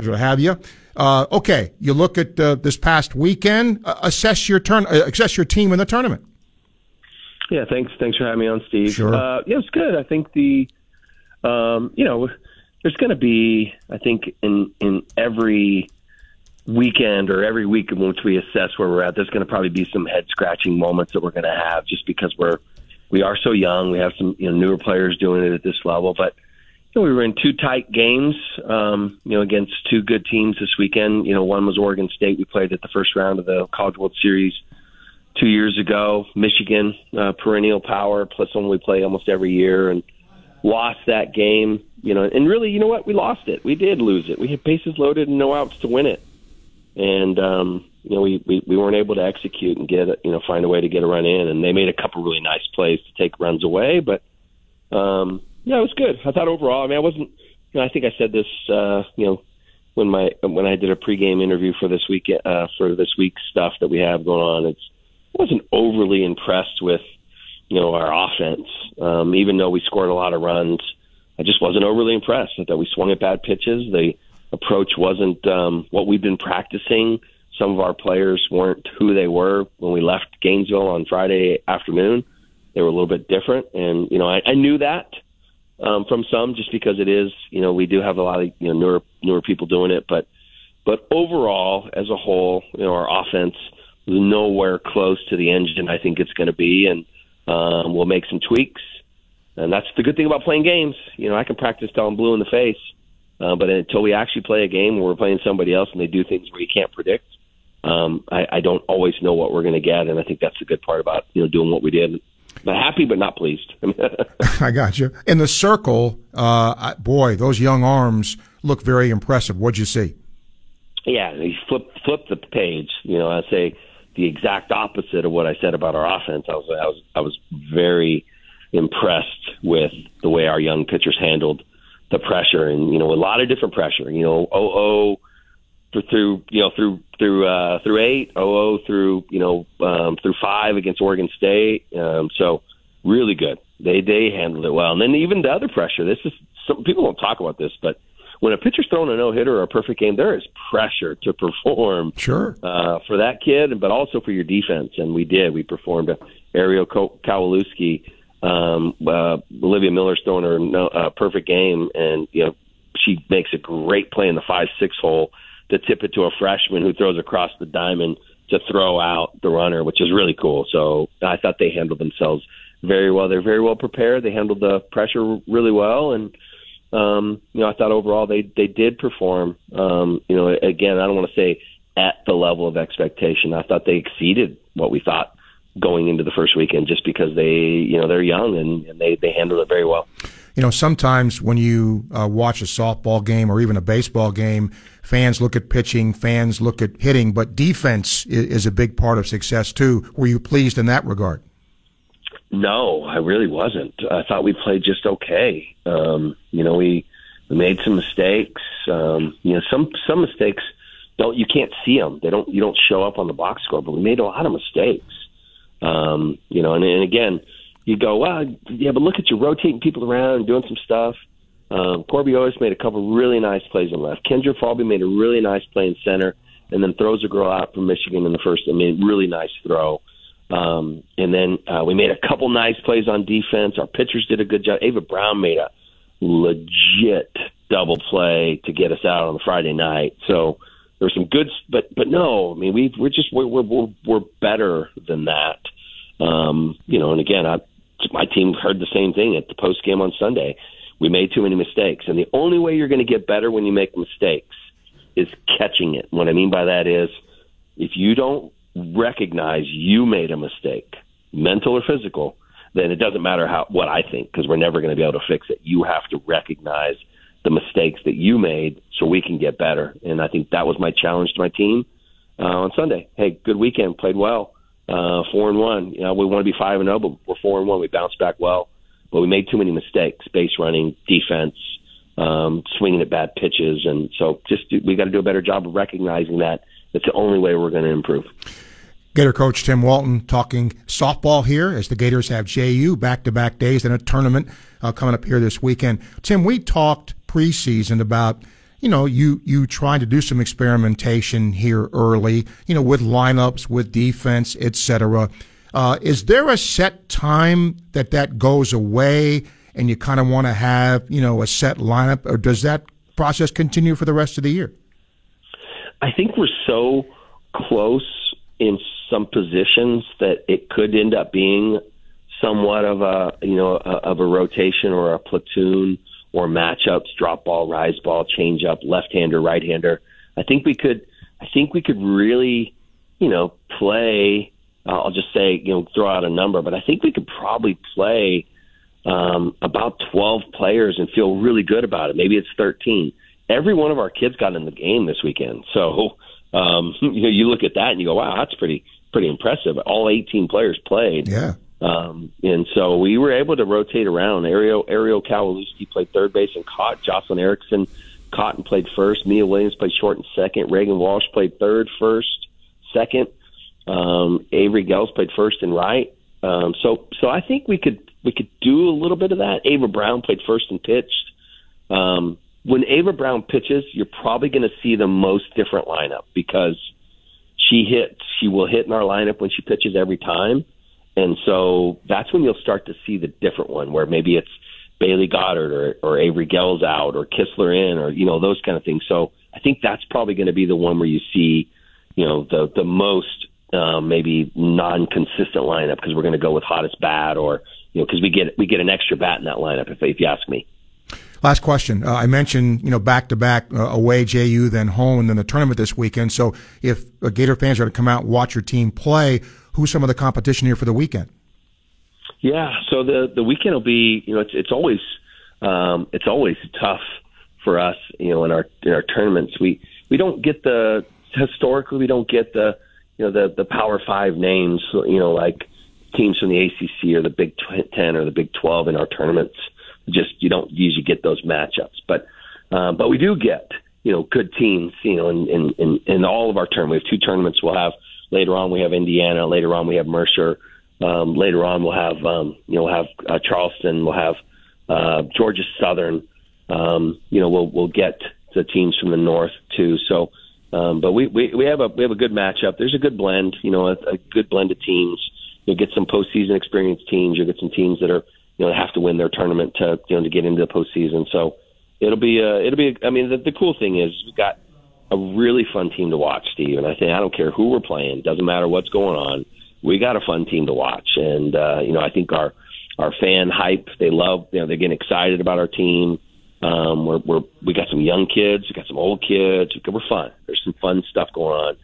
to have you. Uh, okay, you look at uh, this past weekend. Uh, assess your turn. Uh, assess your team in the tournament. Yeah, thanks. Thanks for having me on, Steve. Sure. Uh, yeah, it's good. I think the, um, you know, there's going to be, I think, in in every weekend or every week in which we assess where we're at, there's going to probably be some head scratching moments that we're going to have just because we're we are so young. We have some you know newer players doing it at this level, but we were in two tight games, um, you know, against two good teams this weekend. You know, one was Oregon State. We played at the first round of the College World Series two years ago. Michigan, uh, perennial power, plus one we play almost every year, and lost that game. You know, and really, you know what? We lost it. We did lose it. We had bases loaded and no outs to win it, and um, you know, we, we we weren't able to execute and get you know find a way to get a run in. And they made a couple really nice plays to take runs away, but um, yeah, it was good. I thought overall. I mean, I wasn't. You know, I think I said this. Uh, you know, when my when I did a pregame interview for this week uh, for this week's stuff that we have going on, it's I wasn't overly impressed with you know our offense. Um, even though we scored a lot of runs, I just wasn't overly impressed. Thought we swung at bad pitches. The approach wasn't um, what we've been practicing. Some of our players weren't who they were when we left Gainesville on Friday afternoon. They were a little bit different, and you know I, I knew that um, from some just because it is, you know, we do have a lot of you know newer newer people doing it, but but overall, as a whole, you know, our offense was nowhere close to the engine I think it's going to be, and um, we'll make some tweaks. And that's the good thing about playing games. You know, I can practice till I'm blue in the face, uh, but until we actually play a game where we're playing somebody else and they do things where you can't predict, um, I, I don't always know what we're going to get. And I think that's the good part about you know doing what we did happy but not pleased. I got you. In the circle, uh, boy, those young arms look very impressive. What'd you see? Yeah, he flipped flipped the page. You know, I say the exact opposite of what I said about our offense. I was I was I was very impressed with the way our young pitchers handled the pressure, and you know, a lot of different pressure. You know, oh oh through you know through through uh, through eight, oh oh through you know um, through five against Oregon State. Um, so really good. They they handled it well, and then even the other pressure. This is some people don't talk about this, but when a pitcher's throwing a no hitter or a perfect game, there is pressure to perform. Sure. Uh, for that kid, but also for your defense, and we did. We performed. Ariel Kowalewski, um, uh, Olivia Miller's throwing her no, uh, perfect game, and you know she makes a great play in the five six hole to tip it to a freshman who throws across the diamond to throw out the runner, which is really cool. So I thought they handled themselves very well. They're very well prepared. They handled the pressure really well, and um, you know I thought overall they they did perform. Um, you know, again, I don't want to say at the level of expectation. I thought they exceeded what we thought going into the first weekend, just because they you know they're young and, and they they handled it very well you know, sometimes when you uh, watch a softball game or even a baseball game, fans look at pitching, fans look at hitting, but defense is, is a big part of success too. Were you pleased in that regard? No, I really wasn't. I thought we played just okay. Um, you know, we we made some mistakes. Um, you know, some some mistakes don't you can't see them. They don't you don't show up on the box score. But we made a lot of mistakes. Um, you know, and, and again, you go, well, yeah, but look at you rotating people around and doing some stuff. Um, Korbe always made a couple really nice plays on left. Kendra Falby made a really nice play in center, and then throws a girl out from Michigan in the first. I mean, really nice throw. Um, and then uh, we made a couple nice plays on defense. Our pitchers did a good job. Ava Brown made a legit double play to get us out on the Friday night. So there was some good, but but no, I mean we we're just we're we're we're better than that. Um, you know, and again, I my team heard the same thing at the post game on Sunday. We made too many mistakes, and the only way you're going to get better when you make mistakes is catching it. What I mean by that is, if you don't recognize you made a mistake, mental or physical, then it doesn't matter how what I think because we're never going to be able to fix it. You have to recognize the mistakes that you made so we can get better. And I think that was my challenge to my team uh, on Sunday. Hey, good weekend, played well uh, four and one. You know, we want to be five and zero, oh, but we're four and one. We bounced back well, but we made too many mistakes: base running, defense, um, swinging at bad pitches, and so just we got to do a better job of recognizing that. That's the only way we're going to improve. Gator coach Tim Walton talking softball here as the Gators have JU back to back days and a tournament uh, coming up here this weekend. Tim, we talked preseason about you know, you, you try to do some experimentation here early, you know, with lineups, with defense, et cetera. Uh, is there a set time that that goes away and you kind of want to have, you know, a set lineup or does that process continue for the rest of the year? I think we're so close in some positions that it could end up being somewhat of a, you know, a, of a rotation or a platoon or matchups, drop ball, rise ball, change up, left hander, right hander. I think we could, I think we could really, you know, play. Uh, I'll just say, you know, throw out a number, but I think we could probably play um, about 12 players and feel really good about it. Maybe it's 13. Every one of our kids got in the game this weekend, so um, you know, you look at that and you go, wow, that's pretty pretty impressive. All 18 players played. Yeah. Um, and so we were able to rotate around. Ariel Ariel Kowalewski played third base and caught. Jocelyn Erickson caught and played first. Mia Williams played short and second. Reagan Walsh played third, first, second. Um, Avery Goelz played first and right. Um, so so I think we could we could do a little bit of that. Ava Brown played first and pitched. Um, when Ava Brown pitches, you're probably going to see the most different lineup because she hits. She will hit in our lineup when she pitches every time. And so that's when you'll start to see the different one where maybe it's Baylee Goddard or, or Avery Goelz out or Kistler in or, you know, those kind of things. So I think that's probably going to be the one where you see, you know, the, the most um, maybe non-consistent lineup because we're going to go with hottest bat or, you know, because we get, we get an extra bat in that lineup if, if you ask me. Last question. Uh, I mentioned, you know, back to back away JU, then home, and then the tournament this weekend. So if uh, Gator fans are to come out and watch your team play, who's some of the competition here for the weekend? Yeah, so the the weekend will be you know it's it's always um, it's always tough for us you know in our in our tournaments we we don't get the historically we don't get the you know the the Power Five names you know like teams from the ACC or the Big Ten or the Big Twelve in our tournaments. Just you don't usually get those matchups, but um, but we do get you know good teams you know in in in, in all of our tournaments. We have two tournaments. We'll have Later on, we have Indiana. Later on, we have Mercer. Um, later on, we'll have um, you know we'll have uh, Charleston. We'll have uh, Georgia Southern. Um, you know, we'll we'll get the teams from the north too. So, um, but we, we we have a we have a good matchup. There's a good blend. You know, a, a good blend of teams. You'll get some postseason experienced teams. You'll get some teams that are you know have to win their tournament to you know to get into the postseason. So it'll be uh, it'll be. I mean, the, the cool thing is we've got a really fun team to watch, Steve. And I think I don't care who we're playing, doesn't matter what's going on. We got a fun team to watch, and uh, you know I think our our fan hype, they love, you know, they're getting excited about our team. Um, we're, we're we got some young kids, we got some old kids. We're fun. There's some fun stuff going on.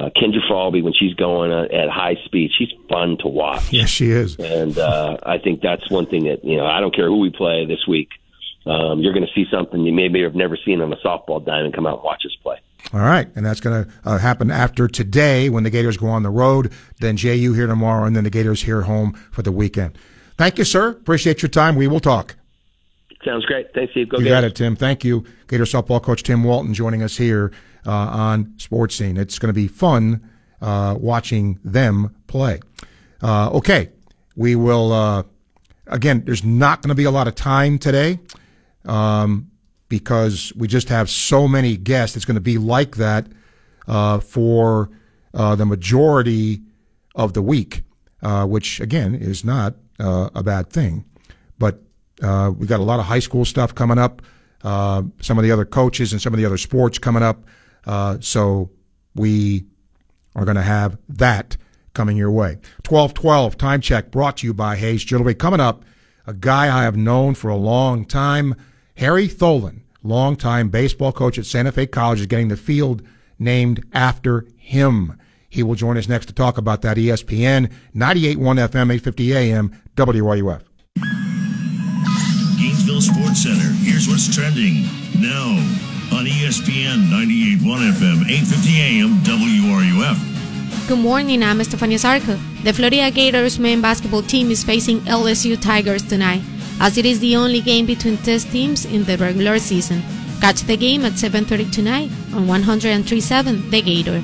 Uh, Kendra Falby, when she's going uh, at high speed, she's fun to watch. Yes, she is. And uh, I think that's one thing that you know. I don't care who we play this week. Um, you're going to see something you maybe have never seen on a softball diamond. Come out and watch us play. All right, and that's going to uh, happen after today when the Gators go on the road. Then JU here tomorrow, and then the Gators here home for the weekend. Thank you, sir. Appreciate your time. We will talk. Sounds great. Thanks, Steve. Go you got it, Tim. Thank you. Gator softball coach Tim Walton joining us here uh, on Sports Scene. It's going to be fun uh, watching them play. Uh, okay, we will. Uh, again, there's not going to be a lot of time today. Um, because we just have so many guests. It's going to be like that uh, for uh, the majority of the week, uh, which again is not uh, a bad thing. But uh, we've got a lot of high school stuff coming up, uh, some of the other coaches and some of the other sports coming up. so we are going to have that coming your way. 1212 time check brought to you by Hayes Jewelry. Coming up, a guy I have known for a long time. Harry Tholen, longtime baseball coach at Santa Fe College, is getting the field named after him. He will join us next to talk about that ESPN 98.1 FM, 850 AM, WRUF. Gainesville Sports Center. Here's what's trending now on ESPN 98.1 FM, 850 AM, WRUF. Good morning, I'm Stefania Zarco. The Florida Gators men basketball team is facing LSU Tigers tonight as it is the only game between test teams in the regular season. Catch the game at 7.30 tonight on 103.7 The Gator.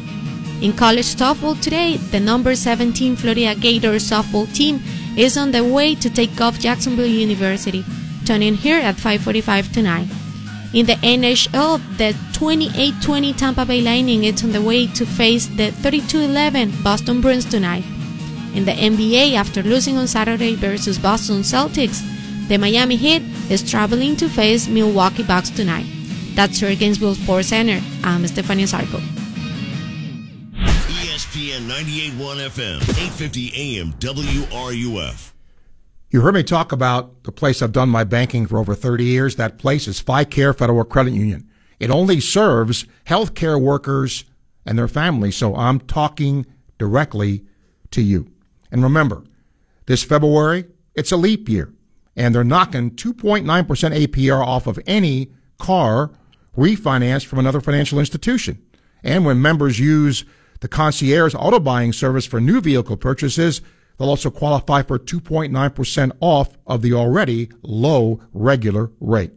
In college softball today, the number 17 Florida Gators softball team is on the way to take off Jacksonville University. Tune in here at 5.45 tonight. In the NHL, the 28-20 Tampa Bay Lightning is on the way to face the 32-11 Boston Bruins tonight. In the NBA, after losing on Saturday versus Boston Celtics, the Miami Heat is traveling to face Milwaukee Bucks tonight. That's your Gainesville Sports Center. I'm Stephanie Sarko. ESPN 98.1 FM, 850 AM, WRUF. You heard me talk about the place I've done my banking for over 30 years. That place is FICARE Federal Credit Union. It only serves healthcare workers and their families, so I'm talking directly to you. And remember, this February, it's a leap year, and they're knocking 2.9% APR off of any car refinanced from another financial institution. And when members use the concierge auto buying service for new vehicle purchases, They'll also qualify for 2.9% off of the already low regular rate.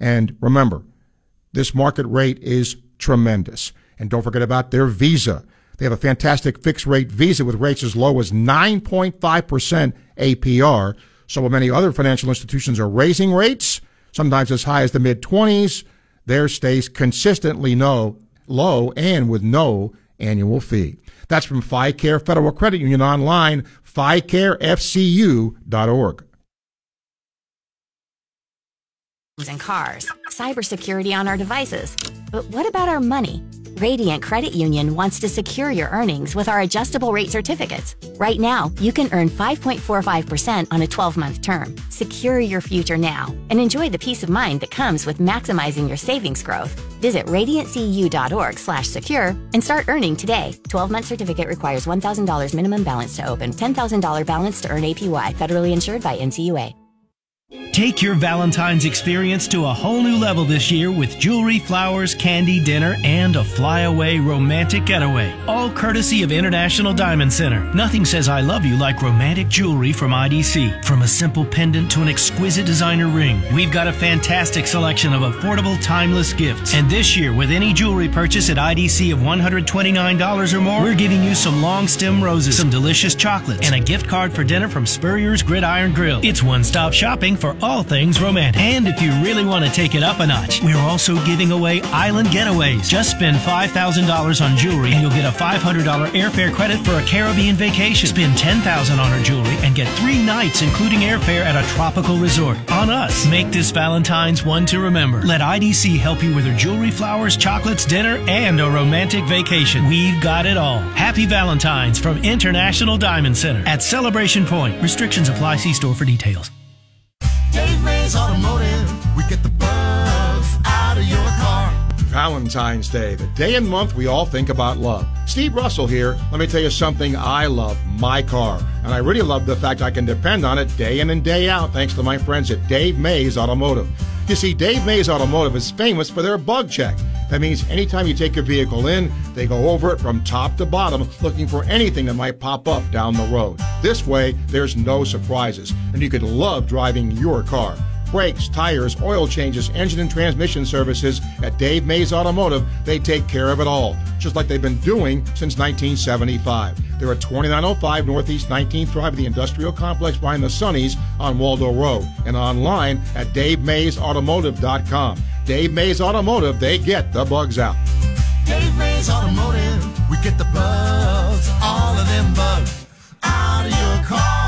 And remember, this market rate is tremendous. And don't forget about their Visa. They have a fantastic fixed rate Visa with rates as low as 9.5% APR. So while many other financial institutions are raising rates, sometimes as high as the mid 20s, theirs stays consistently no, low and with no annual fee. That's from FICARE Federal Credit Union online, FICAREFCU.org. And cars, cybersecurity on our devices. But what about our money? Radiant Credit Union wants to secure your earnings with our adjustable rate certificates. Right now, you can earn 5.45% on a 12 month term. Secure your future now and enjoy the peace of mind that comes with maximizing your savings growth. Visit radiantcu.org slash secure and start earning today. 12 month certificate requires $1,000 minimum balance to open, $10,000 balance to earn APY, federally insured by NCUA. Take your Valentine's experience to a whole new level this year with jewelry, flowers, candy, dinner, and a flyaway romantic getaway. All courtesy of International Diamond Center. Nothing says I love you like romantic jewelry from IDC. From a simple pendant to an exquisite designer ring, we've got a fantastic selection of affordable, timeless gifts. And this year, with any jewelry purchase at IDC of $129 or more, we're giving you some long stem roses, some delicious chocolates, and a gift card for dinner from Spurrier's Gridiron Grill. It's one stop shopping for all things romantic. And if you really want to take it up a notch, we're also giving away island getaways. Just spend $5,000 on jewelry and you'll get a $500 airfare credit for a Caribbean vacation. Spend $10,000 on our jewelry and get three nights including airfare at a tropical resort. On us. Make this Valentine's one to remember. Let IDC help you with your jewelry, flowers, chocolates, dinner, and a romantic vacation. We've got it all. Happy Valentine's from International Diamond Center at Celebration Point. Restrictions apply. See store for details. Dave Mays Automotive, we get the bugs out of your car. Valentine's Day, the day and month we all think about love. Steve Russell here. Let me tell you something. I love my car, and I really love the fact I can depend on it day in and day out thanks to my friends at Dave Mays Automotive. You see, Dave Mays Automotive is famous for their bug check. That means anytime you take your vehicle in, they go over it from top to bottom looking for anything that might pop up down the road. This way, there's no surprises, and you could love driving your car. Brakes, tires, oil changes, engine and transmission services at Dave Mays Automotive, they take care of it all, just like they've been doing since 1975. They're at 2905 Northeast 19th Drive, the industrial complex behind the Sonny's on Waldo Road, and online at DaveMaysAutomotive.com. Dave Mays Automotive, they get the bugs out. Dave Mays Automotive, we get the bugs, all of them bugs, out of your car.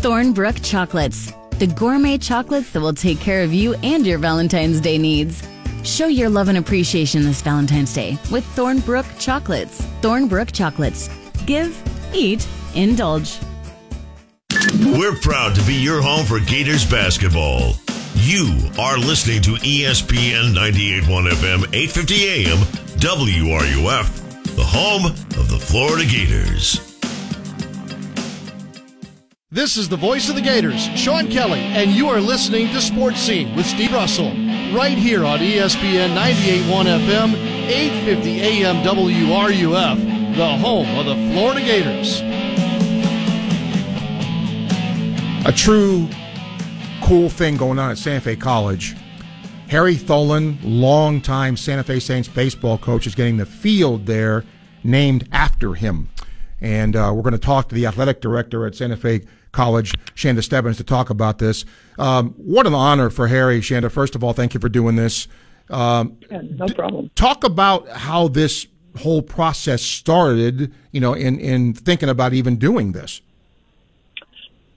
Thornbrook Chocolates, the gourmet chocolates that will take care of you and your Valentine's Day needs. Show your love and appreciation this Valentine's Day with Thornbrook Chocolates. Thornbrook Chocolates. Give, eat, indulge. We're proud to be your home for Gators basketball. You are listening to ESPN 98.1 FM, 8:50 AM, WRUF, the home of the Florida Gators. This is the voice of the Gators, Sean Kelly, and you are listening to Sports Scene with Steve Russell, right here on ESPN 98.1 FM, 850 AM WRUF, the home of the Florida Gators. A true cool thing going on at Santa Fe College. Harry Tholen, longtime Santa Fe Saints baseball coach, is getting the field there named after him. And uh, we're going to talk to the athletic director at Santa Fe College, Chanda Stebbins, to talk about this. Um, what an honor for Harry, Chanda. First of all, thank you for doing this. Um, Yeah, no problem. talk about how this whole process started, you know, in, in thinking about even doing this.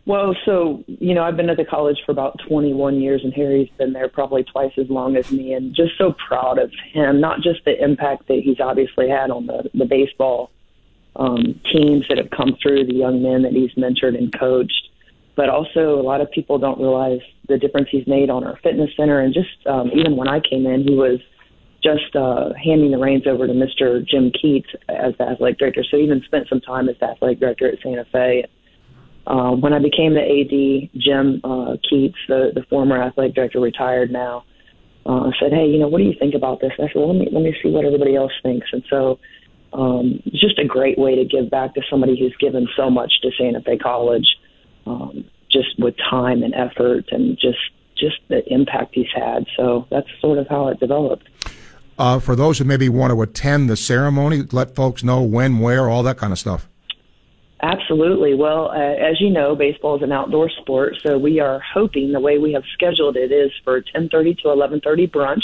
Well, so, you know, I've been at the college for about 21 years, and Harry's been there probably twice as long as me, and just so proud of him, not just the impact that he's obviously had on the, the baseball um, teams that have come through, the young men that he's mentored and coached, but also a lot of people don't realize the difference he's made on our fitness center. And just um, even when I came in, he was just uh, handing the reins over to Mr. Jim Keats as the athletic director. So he even spent some time as the athletic director at Santa Fe. Uh, when I became the AD, Jim uh, Keats, the, the former athletic director, retired now, uh, said, "Hey, you know, what do you think about this?" And I said, well, "Let me let me see what everybody else thinks." And so, um, just a great way to give back to somebody who's given so much to Santa Fe College, um, just with time and effort, and just just the impact he's had. So that's sort of how it developed. Uh, for those who maybe want to attend the ceremony, let folks know when, where, all that kind of stuff. Absolutely. Well, uh, as you know, baseball is an outdoor sport, so we are hoping the way we have scheduled it is for 10:30 to 11:30 brunch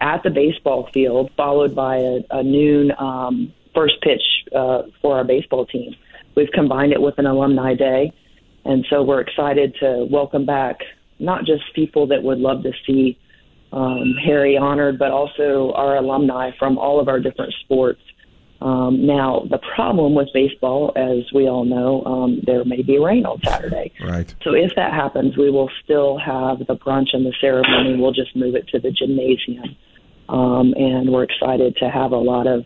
at the baseball field, followed by a, a noon um, first pitch uh, for our baseball team. We've combined it with an alumni day, and so we're excited to welcome back not just people that would love to see um, Harry honored, but also our alumni from all of our different sports. Um, now, the problem with baseball, as we all know, um, there may be rain on Saturday. Right. So if that happens, we will still have the brunch and the ceremony. We'll just move it to the gymnasium. Um, and we're excited to have a lot of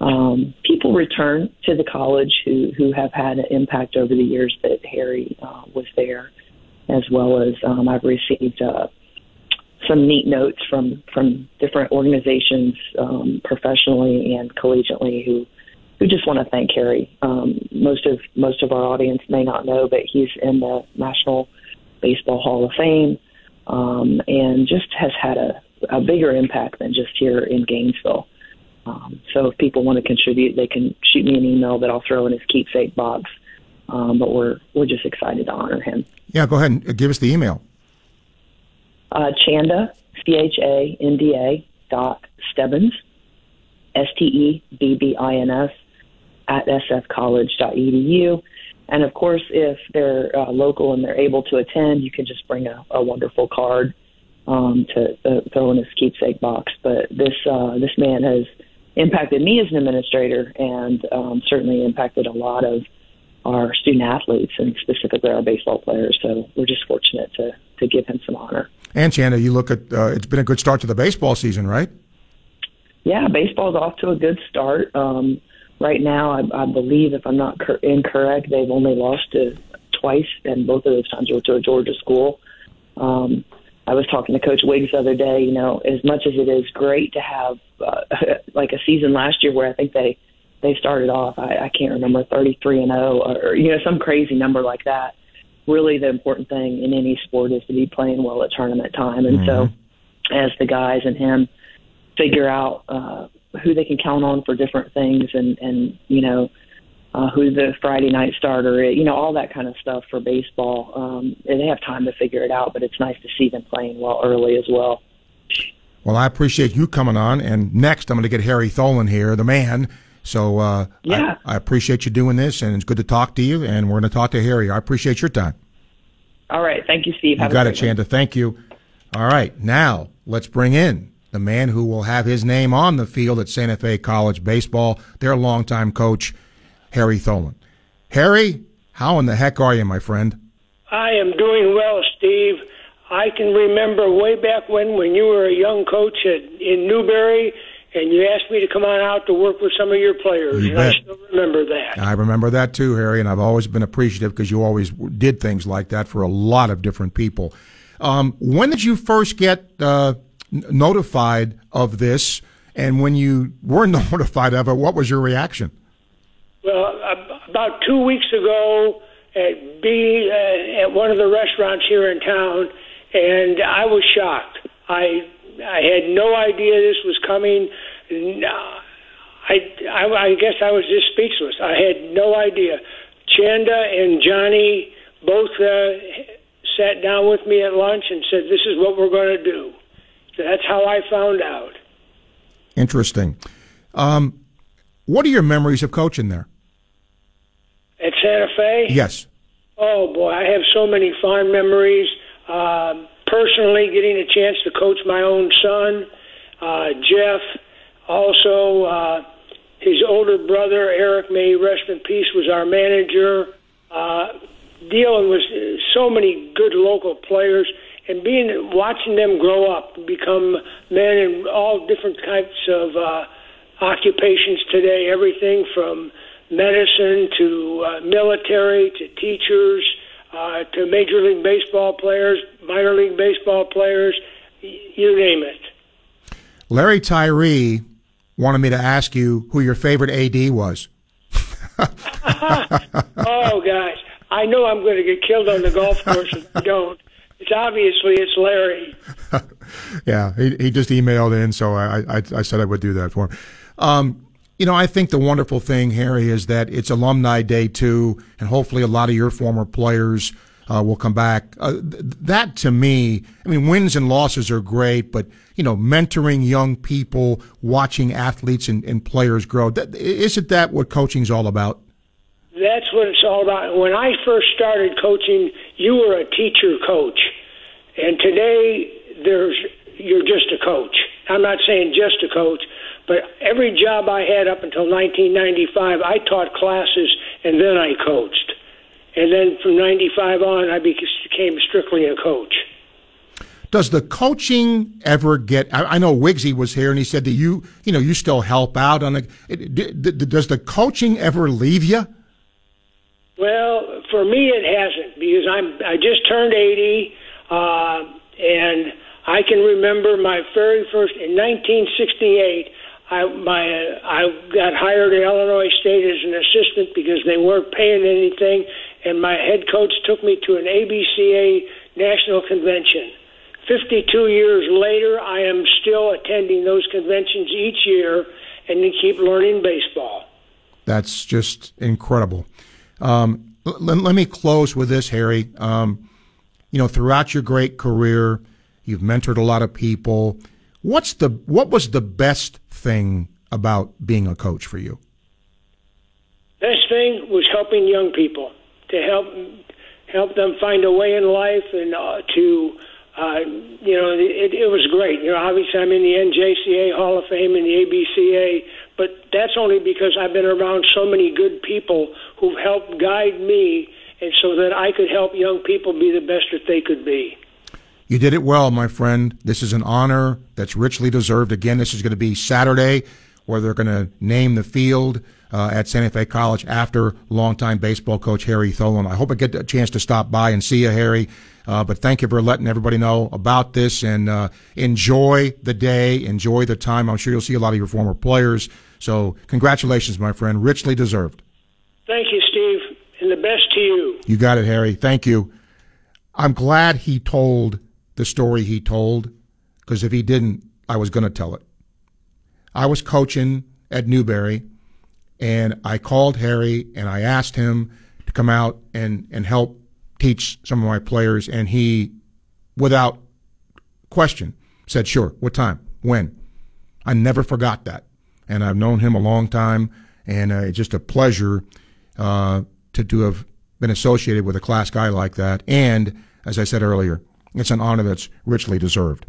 um, people return to the college who, who have had an impact over the years that Harry uh, was there, as well as um, I've received uh, some neat notes from from different organizations, um, professionally and collegiately, who who just want to thank Harry. Um, most of most of our audience may not know, but he's in the National Baseball Hall of Fame, um, and just has had a, a bigger impact than just here in Gainesville. Um, so if people want to contribute, they can shoot me an email that I'll throw in his keepsake box. Um, but we're we're just excited to honor him. Yeah, go ahead and give us the email. Uh, Chanda, C H A N D A dot Stebbins, S T E B B I N S, at sfcollege.edu. And of course, if they're uh, local and they're able to attend, you can just bring a, a wonderful card um, to uh, throw in his keepsake box. But this uh, this man has impacted me as an administrator, and um, certainly impacted a lot of our student athletes, and specifically our baseball players. So we're just fortunate to to give him some honor. And Chanda, you look at uh, it's been a good start to the baseball season, right? Yeah, baseball's off to a good start. Um, right now, I, I believe, if I'm not cor- incorrect, they've only lost to twice, and both of those times were to a Georgia school. Um, I was talking to Coach Wiggs the other day. You know, as much as it is great to have uh, like a season last year where I think they they started off, I, I can't remember 33 and 0 or you know some crazy number like that. Really, the important thing in any sport is to be playing well at tournament time, and so as the guys and him figure out uh, who they can count on for different things, and and you know uh, who the Friday night starter you know all that kind of stuff for baseball. Um, and they have time to figure it out, but it's nice to see them playing well early as well. Well, I appreciate you coming on. And next, I'm going to get Harry Tholen here, the man. So uh, Yeah. I, I appreciate you doing this, and it's good to talk to you. And we're going to talk to Harry. I appreciate your time. All right, thank you, Steve. You Have a got it, one. Chanda. Thank you. All right, now let's bring in the man who will have his name on the field at Santa Fe College baseball. Their longtime coach, Harry Tholen. Harry, how in the heck are you, my friend? I am doing well, Steve. I can remember way back when, when you were a young coach at, in Newberry, and you asked me to come on out to work with some of your players, You and I bet. still remember that. I remember that too, Harry, and I've always been appreciative because you always did things like that for a lot of different people. Um, when did you first get uh, notified of this? And when you were notified of it, what was your reaction? Well, about two weeks ago at B uh, at one of the restaurants here in town, and I was shocked. I I had no idea this was coming. I I guess I was just speechless. I had no idea. Chanda and Johnny both uh, sat down with me at lunch and said, "This is what we're going to do." So that's how I found out. Interesting. Um, what are your memories of coaching there? At Santa Fe? Yes. Oh boy, I have so many fond memories. Um personally, getting a chance to coach my own son, uh, Jeff. Also, uh, his older brother Eric, may he rest in peace, was our manager. Uh, dealing with so many good local players and being watching them grow up, become men in all different types of uh, occupations today. Everything from medicine to uh, military to teachers uh, to major league baseball players, minor league baseball players, y- you name it. Larry Tyree wanted me to ask you who your favorite AD was. oh, guys, I know I'm going to get killed on the golf course if I don't. It's obviously it's Larry. Yeah, he, he just emailed in, so I, I, I said I would do that for him. Um, you know, I think the wonderful thing, Harry, is that it's Alumni Day too, and hopefully a lot of your former players uh, will come back. Uh, th- that to me, I mean, wins and losses are great, but you know, mentoring young people, watching athletes and, and players grow, that, isn't that what coaching's all about? That's what it's all about. When I first started coaching, you were a teacher coach, and today there's you're just a coach. I'm not saying just a coach, but every job I had up until 1995, I taught classes and then I coached, and then from 95 on, I became strictly a coach. Does the coaching ever get? I, I know Wigsy was here and he said that you, you know, you still help out on it. it d- d- does the coaching ever leave you? Well, for me, it hasn't because I'm I just turned 80, uh, and I can remember my very first in 1968. I my I got hired at Illinois State as an assistant because they weren't paying anything, and my head coach took me to an ABCA national convention. 52 years later, I am still attending those conventions each year, and you keep learning baseball. That's just incredible. Um, l- let me close with this, Harry. Um, you know, throughout your great career, you've mentored a lot of people. What's the what was the best thing about being a coach for you? Best thing was helping young people to help help them find a way in life and uh, to uh, you know it, it was great. You know, obviously I'm in the NJCA Hall of Fame and the ABCA, but that's only because I've been around so many good people who've helped guide me, and so that I could help young people be the best that they could be. You did it well, my friend. This is an honor that's richly deserved. Again, this is going to be Saturday, where they're going to name the field uh, at Santa Fe College after longtime baseball coach Harry Tholen. I hope I get a chance to stop by and see you, Harry. Uh, but thank you for letting everybody know about this and uh, enjoy the day, enjoy the time. I'm sure you'll see a lot of your former players. So, congratulations, my friend. Richly deserved. Thank you, Steve, and the best to you. You got it, Harry. Thank you. I'm glad he told the story he told because if he didn't, I was going to tell it. I was coaching at Newberry and I called Harry and I asked him to come out and, and help teach some of my players. And he, without question, said, sure. What time? When? I never forgot that. And I've known him a long time. And uh, it's just a pleasure uh, to, to have been associated with a class guy like that. And as I said earlier, it's an honor that's richly deserved.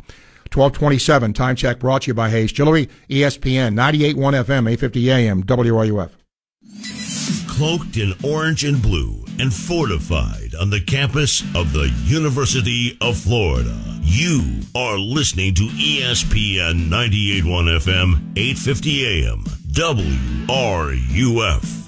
1227, time check brought to you by Hayes E ESPN, 98.1 FM, 850 AM, WRUF. Cloaked in orange and blue and fortified on the campus of the University of Florida. You are listening to ESPN 981 FM, 850 AM, WRUF.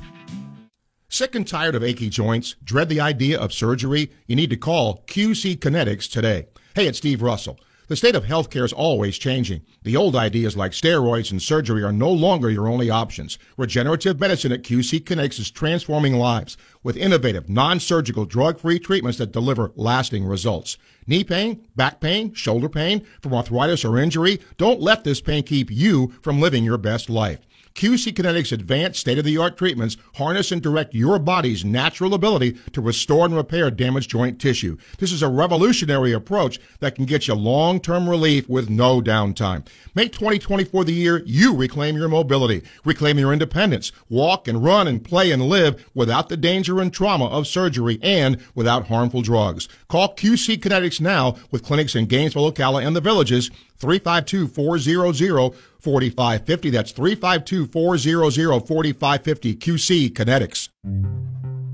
Sick and tired of achy joints? Dread the idea of surgery? You need to call QC Kinetics today. Hey, it's Steve Russell. The state of healthcare is always changing. The old ideas like steroids and surgery are no longer your only options. Regenerative medicine at QC Kinetics is transforming lives with innovative, non-surgical, drug-free treatments that deliver lasting results. Knee pain, back pain, shoulder pain, from arthritis or injury, don't let this pain keep you from living your best life. QC Kinetics advanced state-of-the-art treatments harness and direct your body's natural ability to restore and repair damaged joint tissue. This is a revolutionary approach that can get you long-term relief with no downtime. Make 2024 the year you reclaim your mobility, reclaim your independence, walk and run and play and live without the danger and trauma of surgery and without harmful drugs. Call QC Kinetics now with clinics in Gainesville, Ocala, and the villages 352-400-4550. That's 352-400-4550. QC Kinetics.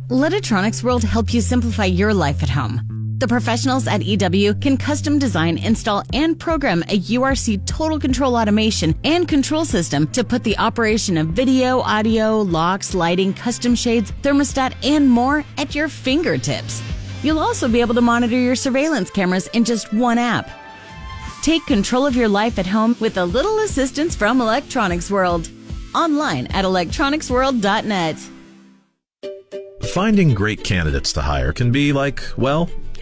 Let Electronics World help you simplify your life at home. The professionals at EW can custom design, install, and program a URC total control automation and control system to put the operation of video, audio, locks, lighting, custom shades, thermostat, and more at your fingertips. You'll also be able to monitor your surveillance cameras in just one app. Take control of your life at home with a little assistance from Electronics World. Online at electronicsworld.net. Finding great candidates to hire can be like, well,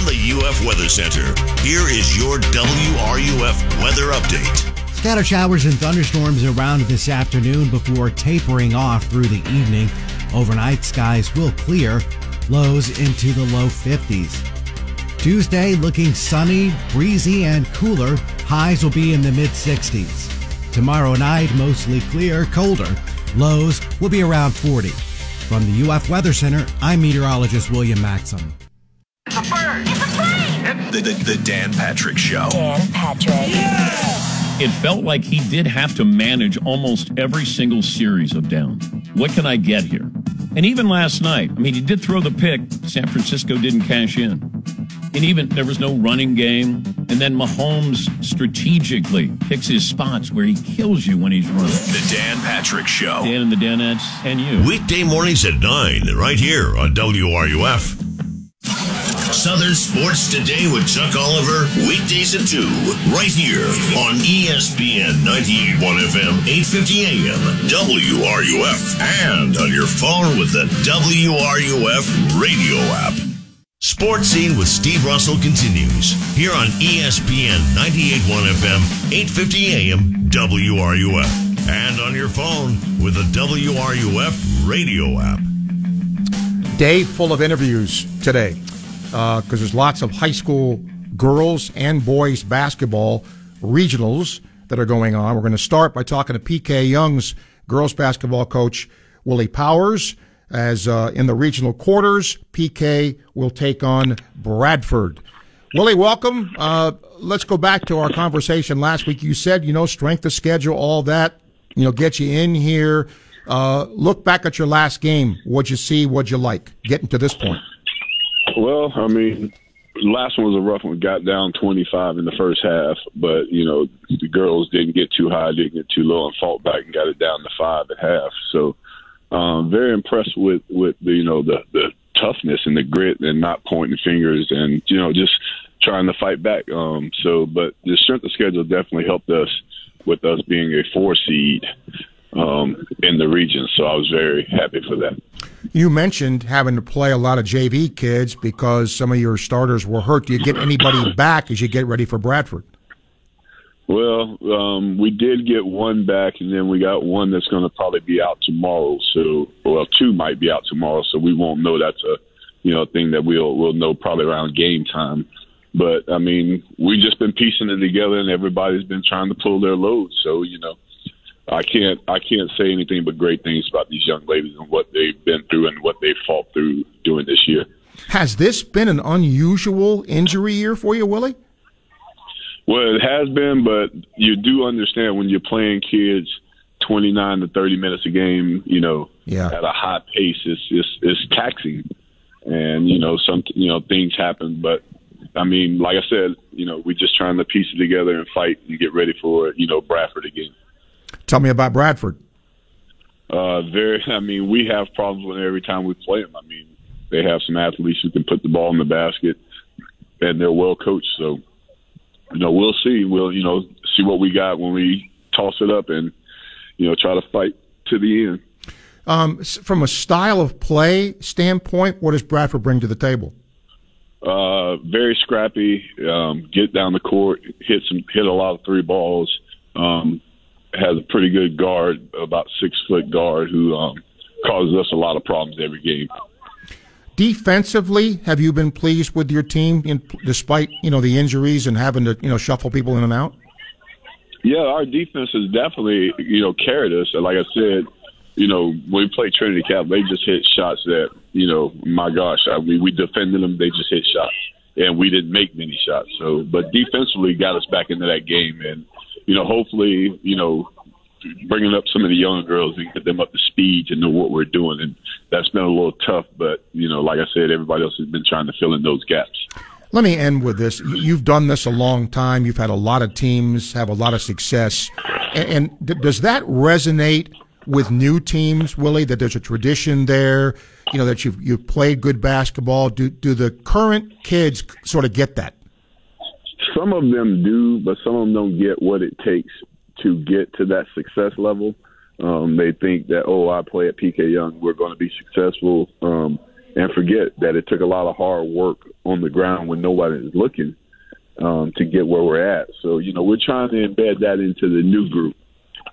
From the UF Weather Center, here is your WRUF weather update. Scatter showers and thunderstorms around this afternoon before tapering off through the evening. Overnight, skies will clear, lows into the low 50s. Tuesday, looking sunny, breezy, and cooler. Highs will be in the mid 60s. Tomorrow night, mostly clear, colder. Lows will be around 40. From the UF Weather Center, I'm meteorologist William Maxim. The, the, the Dan Patrick Show. Dan Patrick. It felt like he did have to manage almost every single series of downs. What can I get here? And even last night, I mean, he did throw the pick. San Francisco didn't cash in. And even there was no running game. And then Mahomes strategically picks his spots where he kills you when he's running. The Dan Patrick Show. Dan and the Danettes and you. Weekday mornings at 9, right here on WRUF. Southern Sports Today with Chuck Oliver, weekdays at 2, right here on ESPN 98.1 FM, 850 AM, WRUF, and on your phone with the WRUF radio app. Sports Scene with Steve Russell continues here on ESPN 98.1 FM, 850 AM, WRUF, and on your phone with the WRUF radio app. Day full of interviews today because there's lots of high school girls and boys basketball regionals that are going on. We're going to start by talking to PK Yonge's girls basketball coach, Willie Powers. As uh, in the regional quarters, PK will take on Bradford. Willie, welcome. Uh, let's go back to our conversation last week. You said, you know, strength of schedule, all that, you know, get you in here. Uh, look back at your last game. What'd you see? What'd you like getting to this point? Well, I mean, last one was a rough one. Got down 25 in the first half, but, you know, the girls didn't get too high, didn't get too low, and fought back and got it down to five at half. So, um, very impressed with, with the, you know, the, the toughness and the grit and not pointing fingers and, you know, just trying to fight back. Um, so, but the strength of schedule definitely helped us with us being a four seed um, in the region. So I was very happy for that. You mentioned having to play a lot of JV kids because some of your starters were hurt. Do you get anybody back as you get ready for Bradford? Well, um, we did get one back, and then we got one that's going to probably be out tomorrow. So, well, two might be out tomorrow, so we won't know. That's a you know thing that we'll we'll know probably around game time. But I mean, we've just been piecing it together, and everybody's been trying to pull their load. So you know, I can't I can't say anything but great things about these young ladies and what they've been through and what they've fought through during this year. Has this been an unusual injury year for you, Willie? Well, it has been, but you do understand when you're playing kids 29 to 30 minutes a game, you know, yeah. at a high pace, it's, it's, it's taxing. And, you know, some, you know, things happen. But, I mean, like I said, you know, we're just trying to piece it together and fight and get ready for, you know, Bradford again. Tell me about Bradford. Uh, very, I mean, we have problems with every time we play them. I mean, they have some athletes who can put the ball in the basket, and they're well coached. So, you know, we'll see. We'll, you know, see what we got when we toss it up and, you know, try to fight to the end. Um, from a style of play standpoint, what does Bradford bring to the table? Uh, very scrappy. Um, get down the court, hit some, hit a lot of three balls. Um, has a pretty good guard, about six foot guard, who um, causes us a lot of problems every game. Defensively, have you been pleased with your team, in, despite you know the injuries and having to you know shuffle people in and out? Yeah, our defense has definitely you know carried us. Like I said, you know when we played Trinity Cap, they just hit shots that you know, my gosh, I mean, we defended them, they just hit shots, and we didn't make many shots. So, but defensively, got us back into that game, and you know, hopefully, you know, bringing up some of the young girls and get them up to speed to know what we're doing. And that's been a little tough, but, you know, like I said, everybody else has been trying to fill in those gaps. Let me end with this. You've done this a long time. You've had a lot of teams have a lot of success. And, and does that resonate with new teams, Willie, that there's a tradition there, you know, that you've, you've played good basketball? Do, do the current kids sort of get that? Some of them do, but some of them don't get what it takes to get to that success level. Um, they think that, oh, I play at PK Yonge, we're going to be successful, um, and forget that it took a lot of hard work on the ground when nobody is looking um, to get where we're at. So, you know, we're trying to embed that into the new group.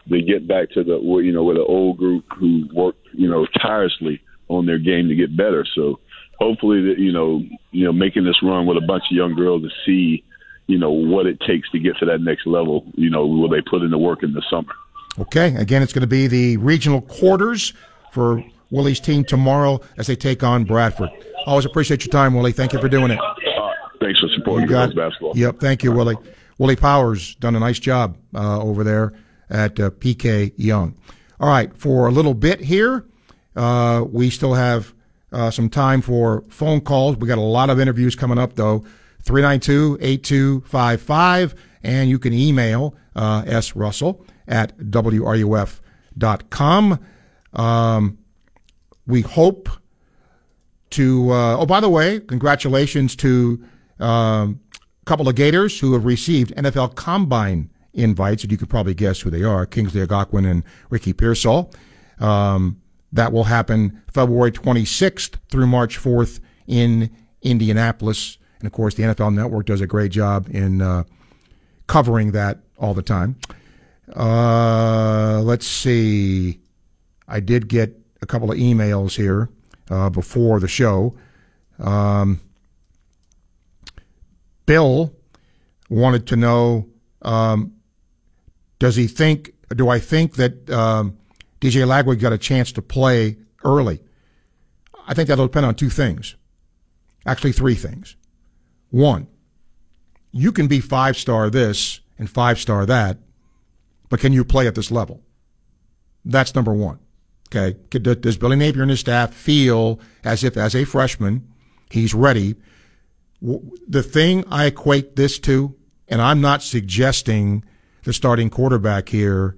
They get back to the, you know, with the old group who worked, you know, tirelessly on their game to get better. So, hopefully, that you know, you know, making this run with a bunch of young girls to see you know what it takes to get to that next level. You know, will they put in the work in the summer? Okay, again, it's going to be the regional quarters for Willie's team tomorrow as they take on Bradford. Always appreciate your time, Willie. Thank you for doing it. Uh, thanks for supporting girls basketball. Yep, thank you, Willie. Willie Powers done a nice job uh, over there at uh, PK Yonge. All right, for a little bit here, uh, we still have uh, some time for phone calls. We got a lot of interviews coming up, though. 392-8255, and you can email uh, S. Russell at WRUF.com. Um, we hope to, uh, oh, by the way, congratulations to um, a couple of Gators who have received NFL Combine invites, and you could probably guess who they are, Kingsley Eguakun and Ricky Pearsall. Um, that will happen February 26th through March 4th in Indianapolis. And of course, the NFL Network does a great job in uh, covering that all the time. Uh, let's see. I did get a couple of emails here uh, before the show. Um, Bill wanted to know um, does he think, do I think that um, DJ Lagway got a chance to play early? I think that'll depend on two things. Actually, three things. One, you can be five star this and five star that, but can you play at this level? That's number one. Okay. Does Billy Napier and his staff feel as if, as a freshman, he's ready? The thing I equate this to, and I'm not suggesting the starting quarterback here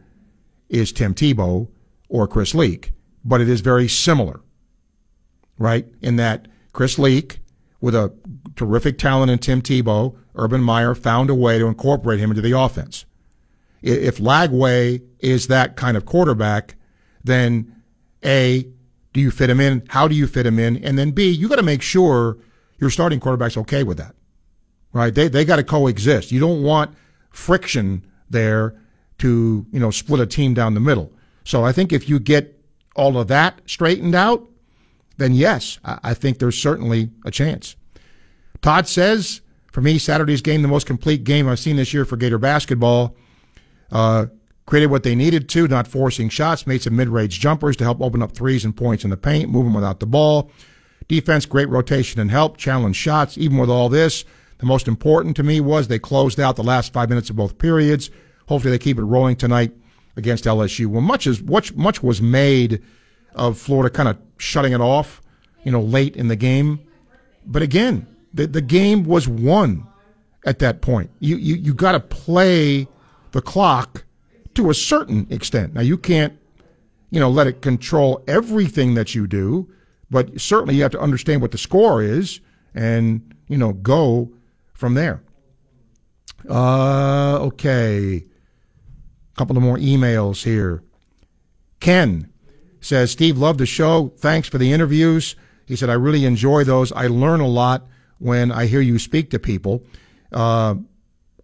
is Tim Tebow or Chris Leak, but it is very similar, right? In that Chris Leak, with a terrific talent in Tim Tebow, Urban Meyer found a way to incorporate him into the offense. If Lagway is that kind of quarterback, then A, do you fit him in? How do you fit him in? And then B, you got to make sure your starting quarterback's okay with that. Right? They they got to coexist. You don't want friction there to, you know, split a team down the middle. So I think if you get all of that straightened out, then yes, I, I think there's certainly a chance. Todd says, for me, Saturday's game, the most complete game I've seen this year for Gator basketball. Uh, created what they needed to, not forcing shots, made some mid-range jumpers to help open up threes and points in the paint, moving without the ball. Defense, great rotation and help, challenge shots. Even with all this, the most important to me was they closed out the last five minutes of both periods. Hopefully they keep it rolling tonight against LSU. Well, much is much much was made of Florida kind of shutting it off, you know, late in the game. But again, the the game was won at that point. You you you got to play the clock to a certain extent. Now you can't, you know, let it control everything that you do, but certainly you have to understand what the score is and you know go from there. Uh, okay, a couple of more emails here. Ken says, Steve, love the show. Thanks for the interviews. He said, I really enjoy those. I learn a lot when I hear you speak to people. Uh,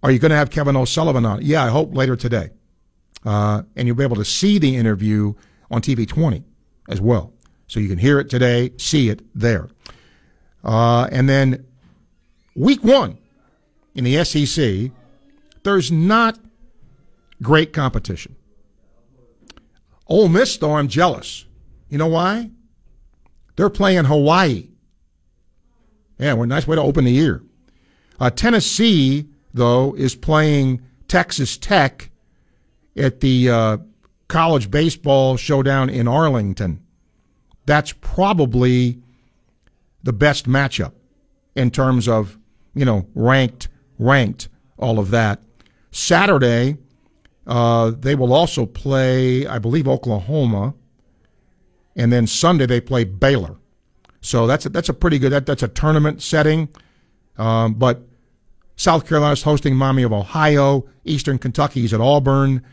are you going to have Kevin O'Sullivan on? Yeah, I hope later today. Uh, and you'll be able to see the interview on TV 20 as well. So you can hear it today, see it there. Uh, and then week one in the SEC, there's not great competition. Ole Miss, though, I'm jealous. You know why? They're playing Hawaii. Yeah, well, nice way to open the year. Uh, Tennessee, though, is playing Texas Tech at the uh, college baseball showdown in Arlington. That's probably the best matchup in terms of, you know, ranked, ranked, all of that. Saturday, uh, they will also play, I believe, Oklahoma, and then Sunday they play Baylor. So that's a, that's a pretty good. That, that's a tournament setting. Um, but South Carolina's hosting Miami of Ohio. Eastern Kentucky's at Auburn.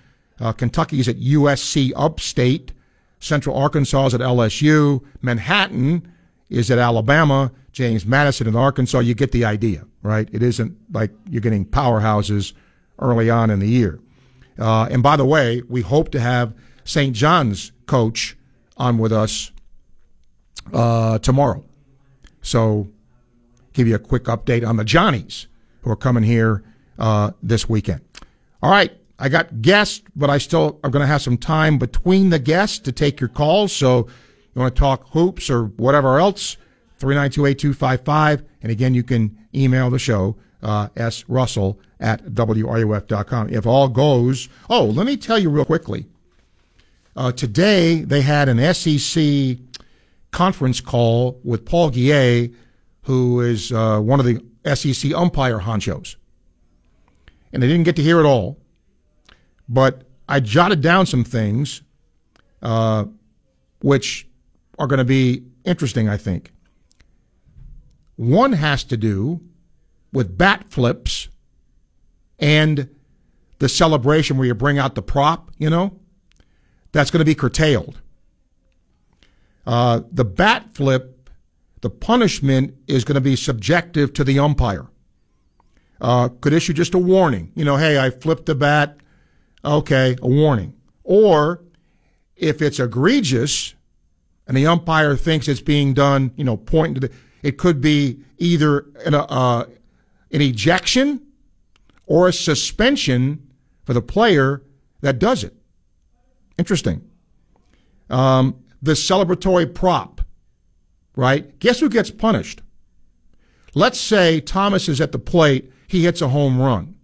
Uh, Kentucky's at USC Upstate. Central Arkansas is at LSU. Manhattan is at Alabama. James Madison in Arkansas. You get the idea, right? It isn't like you're getting powerhouses early on in the year. Uh, and by the way, we hope to have St. John's coach on with us uh, tomorrow. So, give you a quick update on the Johnnies who are coming here uh, this weekend. All right, I got guests, but I still are going to have some time between the guests to take your calls. So, you want to talk hoops or whatever else, 3928255. And again, you can email the show, uh, S. Russell at WRUF.com. If all goes, oh, let me tell you real quickly. Uh, today, they had an SEC conference call with Paul Guillet, who is uh, one of the SEC umpire honchos. And I didn't get to hear it all, but I jotted down some things uh, which are going to be interesting, I think. One has to do with bat flips and the celebration where you bring out the prop, you know, that's going to be curtailed. Uh, the bat flip, the punishment is going to be subjective to the umpire. Uh, could issue just a warning. You know, hey, I flipped the bat. Okay, a warning. Or if it's egregious and the umpire thinks it's being done, you know, pointing to the, it could be either an, uh, an ejection or a suspension for the player that does it. Interesting. Um, the celebratory prop, right? Guess who gets punished? Let's say Thomas is at the plate, he hits a home run.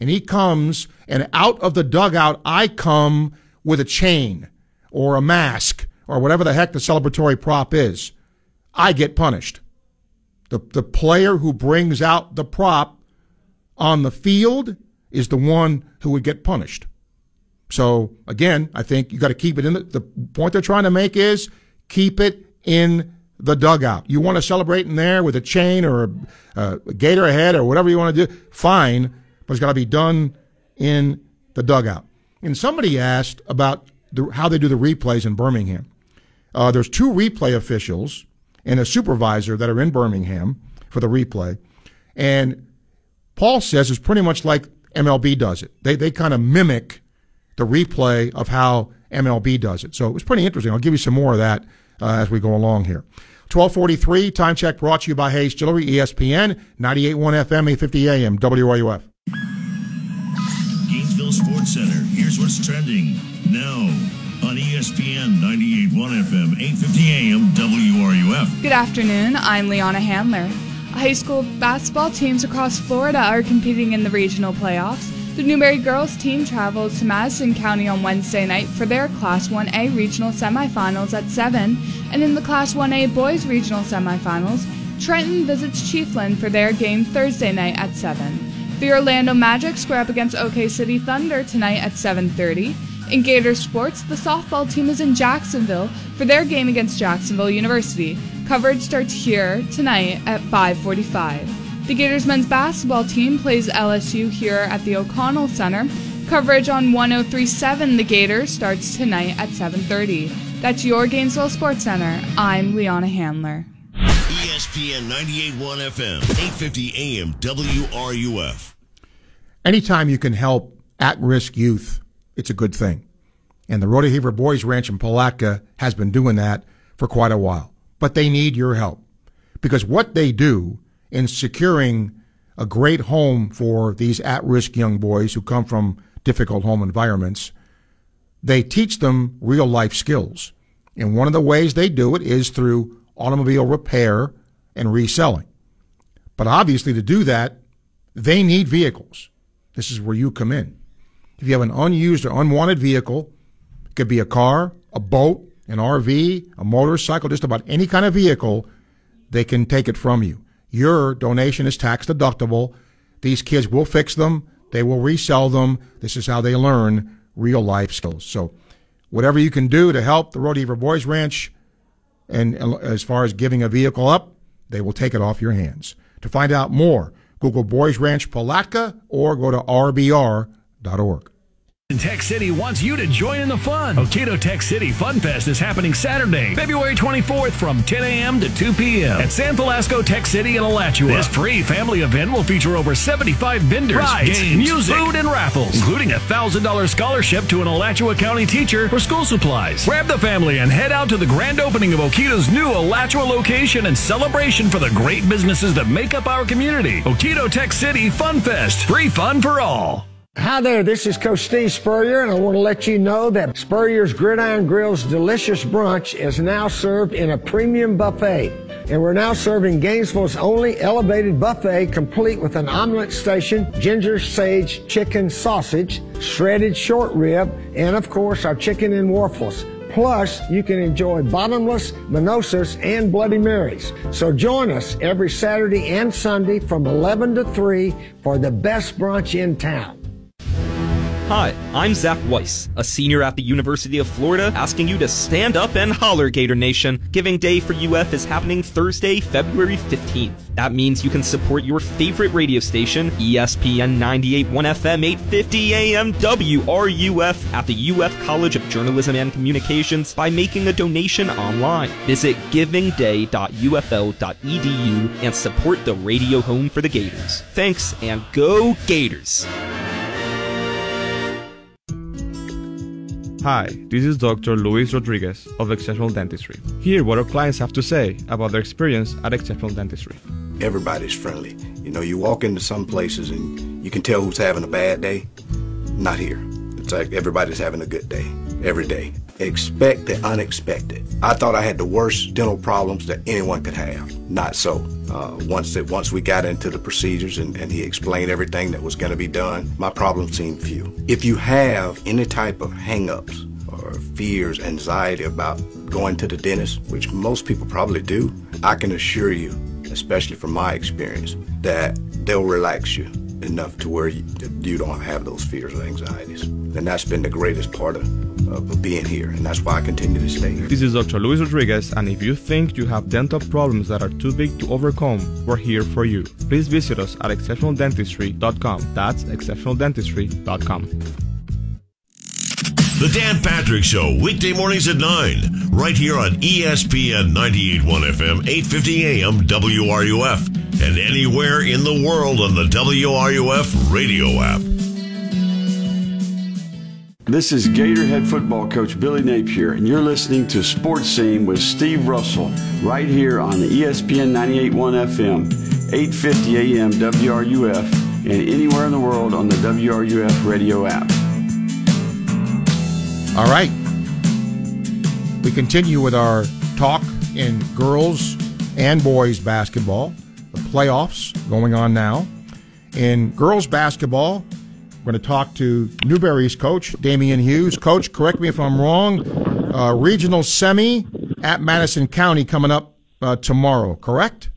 And he comes, and out of the dugout, I come with a chain or a mask or whatever the heck the celebratory prop is. I get punished. The, the player who brings out the prop on the field is the one who would get punished. So again, I think you got to keep it in the, the point they're trying to make is keep it in the dugout. You want to celebrate in there with a chain or a, a gator ahead or whatever you want to do, fine, but it's got to be done in the dugout. And somebody asked about the, how they do the replays in Birmingham. Uh, there's two replay officials and a supervisor that are in Birmingham for the replay. And Paul says it's pretty much like MLB does it. They, they kind of mimic the replay of how MLB does it. So it was pretty interesting. I'll give you some more of that uh, as we go along here. 1243, time check brought to you by Hayes Jewelry, ESPN, 98.1 FM, 850 AM, WRUF. Gainesville Sports Center. Here's what's trending now on ESPN 98.1 FM, 850 AM, WRUF. Good afternoon. I'm Liana Handler. High school basketball teams across Florida are competing in the regional playoffs. The Newberry girls team travels to Madison County on Wednesday night for their Class 1A regional semifinals at 7, and in the Class 1A boys regional semifinals, Trenton visits Chiefland for their game Thursday night at 7. The Orlando Magic square up against OK City Thunder tonight at 7:30. In Gator Sports, the softball team is in Jacksonville for their game against Jacksonville University. Coverage starts here tonight at 5:45. The Gators men's basketball team plays LSU here at the O'Connell Center. Coverage on 1037 The Gators starts tonight at 7:30. That's your Gainesville Sports Center. I'm Liana Handler. ESPN 98.1 FM, 850 AM, WRUF. Anytime you can help at risk youth, it's a good thing. And the Rodeheaver Boys Ranch in Palatka has been doing that for quite a while. But they need your help because what they do in securing a great home for these at risk young boys who come from difficult home environments, they teach them real life skills. And one of the ways they do it is through automobile repair and reselling. But obviously, to do that, they need vehicles. This is where you come in. If you have an unused or unwanted vehicle, it could be a car, a boat, an RV, a motorcycle, just about any kind of vehicle, they can take it from you. Your donation is tax deductible. These kids will fix them. They will resell them. This is how they learn real life skills. So, whatever you can do to help the Road Boys Ranch, and as far as giving a vehicle up, they will take it off your hands. To find out more, Google Boys Ranch Palatka or go to rbr.org. Tech City wants you to join in the fun. Okito Tech City Fun Fest is happening Saturday, February 24th from 10 a.m. to 2 p.m. at San Felasco Tech City in Alachua. This free family event will feature over 75 vendors, rides, games, music, food, and raffles, including a $1,000 scholarship to an Alachua County teacher for school supplies. Grab the family and head out to the grand opening of Okito's new Alachua location and celebration for the great businesses that make up our community. Okito Tech City Fun Fest. Free fun for all. Hi there, this is Coach Steve Spurrier, and I want to let you know that Spurrier's Gridiron Grill's delicious brunch is now served in a premium buffet. And we're now serving Gainesville's only elevated buffet complete with an omelet station, ginger sage chicken sausage, shredded short rib, and of course our chicken and waffles. Plus, you can enjoy bottomless, mimosas, and Bloody Marys. So join us every Saturday and Sunday from 11 to 3 for the best brunch in town. Hi, I'm Zach Weiss, a senior at the University of Florida, asking you to stand up and holler, Gator Nation. Giving Day for UF is happening Thursday, February 15th. That means you can support your favorite radio station, ESPN 98.1 FM 850 AM WRUF, at the UF College of Journalism and Communications by making a donation online. Visit givingday.ufl.edu and support the radio home for the Gators. Thanks, and go Gators! Hi, this is Dr. Luis Rodriguez of Exceptional Dentistry. Hear what our clients have to say about their experience at Exceptional Dentistry. Everybody's friendly. You know, you walk into some places and you can tell who's having a bad day. Not here. Like everybody's having a good day every day. Expect the unexpected. I thought I had the worst dental problems that anyone could have. Not so. Uh, once that once we got into the procedures and, and he explained everything that was going to be done, my problems seemed few. If you have any type of hangups or fears, anxiety about going to the dentist, which most people probably do, I can assure you, especially from my experience, that they'll relax you enough to where you, you don't have those fears or anxieties. And that's been the greatest part of, of being here, and that's why I continue to stay here. This is Dr. Luis Rodriguez, and if you think you have dental problems that are too big to overcome, we're here for you. Please visit us at exceptionaldentistry.com. That's exceptionaldentistry.com. The Dan Patrick Show, weekday mornings at 9, right here on ESPN 98.1 FM, 850 AM WRUF, and anywhere in the world on the WRUF radio app. This is Gatorhead football coach Billy Napier, and you're listening to Sports Scene with Steve Russell right here on the ESPN 98.1 FM, 850 AM WRUF, and anywhere in the world on the WRUF radio app. All right. We continue with our talk in girls and boys basketball. Playoffs going on now. In girls basketball, we're going to talk to Newberry's coach, Dameon Hughes. Coach, correct me if I'm wrong. Uh, regional semi at Madison County coming up uh, tomorrow, correct?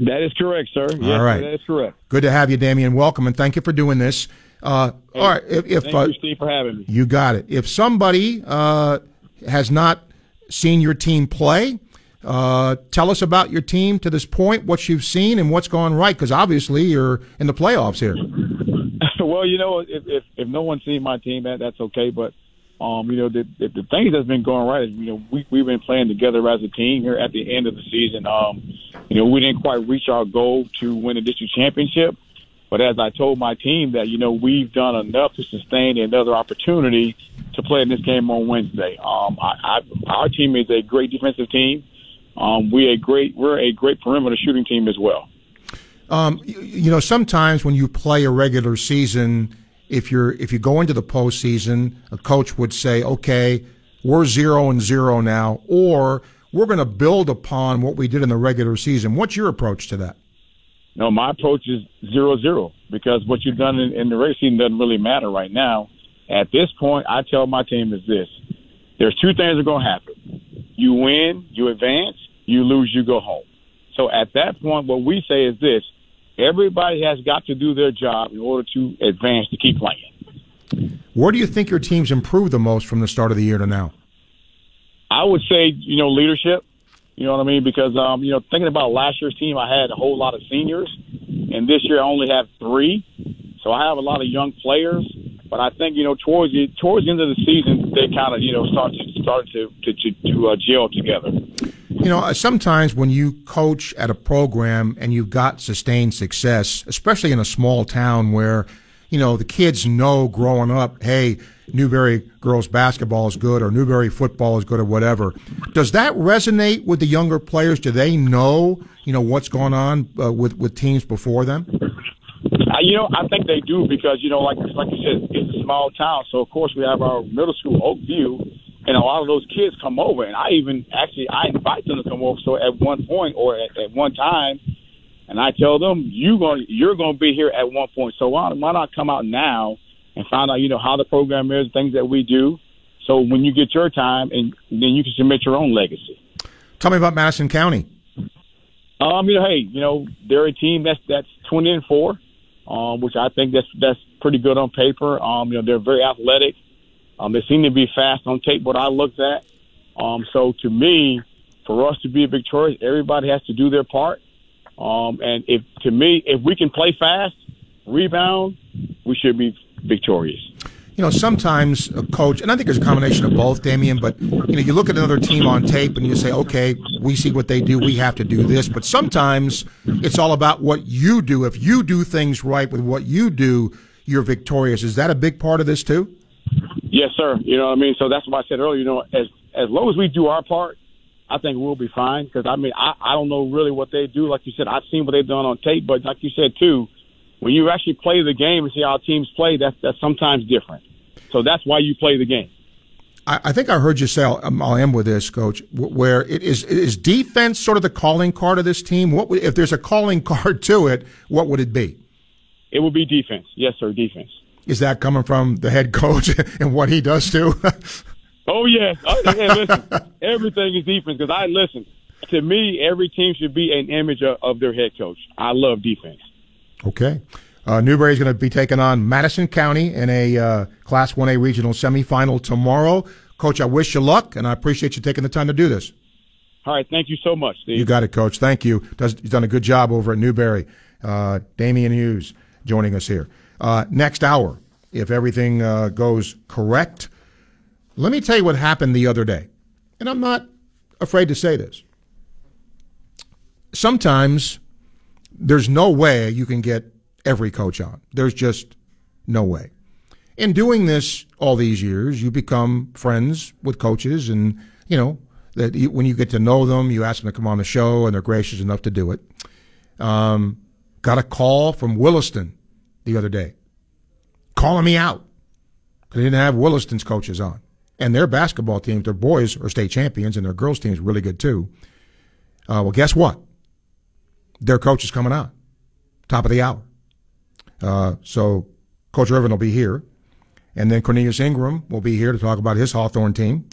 That is correct, sir. Yes, All right. sir, that is correct. Good to have you, Dameon. Welcome, and thank you for doing this. Uh, all right, if, if Thank uh, you, Steve, for having me. you got it. If somebody uh, has not seen your team play, uh, tell us about your team to this point, what you've seen, and what's gone right. Because obviously you're in the playoffs here. well, you know, if, if if no one's seen my team, that that's okay. But um, you know, the, the the things that's been going right is you know we we've been playing together as a team here at the end of the season. Um, you know, we didn't quite reach our goal to win a district championship, but as I told my team that you know we've done enough to sustain another opportunity to play in this game on Wednesday. Um, I, I, our team is a great defensive team. Um, we a great we're a great perimeter shooting team as well. Um, you, you know, sometimes when you play a regular season, if you're if you go into the postseason, a coach would say, "Okay, we're zero and zero now," or "We're going to build upon what we did in the regular season." What's your approach to that? No, my approach is zero zero because what you've done in, in the race season doesn't really matter right now. At this point, I tell my team is this: there's two things that are going to happen. You win, you advance. You lose, you go home. So at that point, what we say is this: everybody has got to do their job in order to advance to keep playing. Where do you think your team's improved the most from the start of the year to now? I would say, you know, leadership. You know what I mean? Because, um, you know, thinking about last year's team, I had a whole lot of seniors, and this year I only have three. So I have a lot of young players. But I think, you know, towards the towards the end of the season, they kind of, you know, start to start to to to, to uh, gel together. You know, uh, sometimes when you coach at a program and you've got sustained success, especially in a small town where, you know, the kids know growing up, hey, Newberry girls basketball is good or Newberry football is good or whatever. Does that resonate with the younger players? Do they know, you know, what's going on uh, with with teams before them? You know, I think they do because you know, like like you said, it's a small town, so of course we have our middle school Oakview, and a lot of those kids come over, and I even actually I invite them to come over. So at one point or at, at one time, and I tell them you going you're going to be here at one point. So why why not come out now and find out you know how the program is, things that we do. So when you get your time, and then you can submit your own legacy. Tell me about Madison County. Um, you know, hey, you know, they're a team that's that's twenty and four, um, which I think that's that's pretty good on paper. Um, you know, they're very athletic. Um, they seem to be fast on tape. What I looked at. Um, so to me, for us to be victorious, everybody has to do their part. Um, and if to me, if we can play fast, rebound, we should be victorious. You know, sometimes a coach, and I think there's a combination of both, Dameon, but, you know, you look at another team on tape and you say, okay, we see what they do, we have to do this. But sometimes it's all about what you do. If you do things right with what you do, you're victorious. Is that a big part of this, too? Yes, sir. You know what I mean? So that's why I said earlier, you know, as as long as we do our part, I think we'll be fine. Because, I mean, I, I don't know really what they do. Like you said, I've seen what they've done on tape. But like you said, too, when you actually play the game and see how teams play, that's, that's sometimes different. So that's why you play the game. I, I think I heard you say, I'll, I'll end with this, Coach, wh- where it is, is defense sort of the calling card of this team? What would, if there's a calling card to it, what would it be? It would be defense. Yes, sir, defense. Is that coming from the head coach and what he does too? Oh yes, oh, hey, listen, everything is defense. Because I listen to me, every team should be an image of, of their head coach. I love defense. Okay. Uh, is going to be taking on Madison County in a uh, Class 1A regional semifinal tomorrow. Coach, I wish you luck, and I appreciate you taking the time to do this. All right, thank you so much, Steve. You got it, Coach. Thank you. Does, he's done a good job over at Newberry. Uh, Dameon Hughes joining us here. Uh, next hour, if everything uh, goes correct, Let me tell you what happened the other day. And I'm not afraid to say this. Sometimes there's no way you can get every coach on. There's just no way. In doing this all these years, you become friends with coaches, and you know that you, when you get to know them, you ask them to come on the show, and they're gracious enough to do it. Um, got a call from Williston the other day, calling me out they didn't have Williston's coaches on, and their basketball teams, their boys are state champions, and their girls team is really good too. Uh, well, guess what? Their coach is coming on, top of the hour. Uh, so Coach Ervin will be here. And then Cornelius Ingram will be here to talk about his Hawthorne team.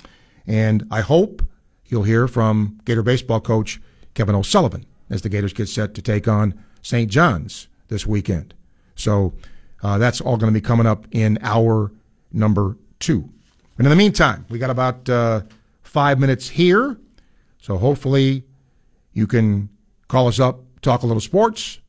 And I hope you'll hear from Gator baseball coach Kevin O'Sullivan as the Gators get set to take on St. John's this weekend. So uh, that's all going to be coming up in hour number two. And in the meantime, we got about uh, five minutes here. So hopefully you can call us up, talk a little sports,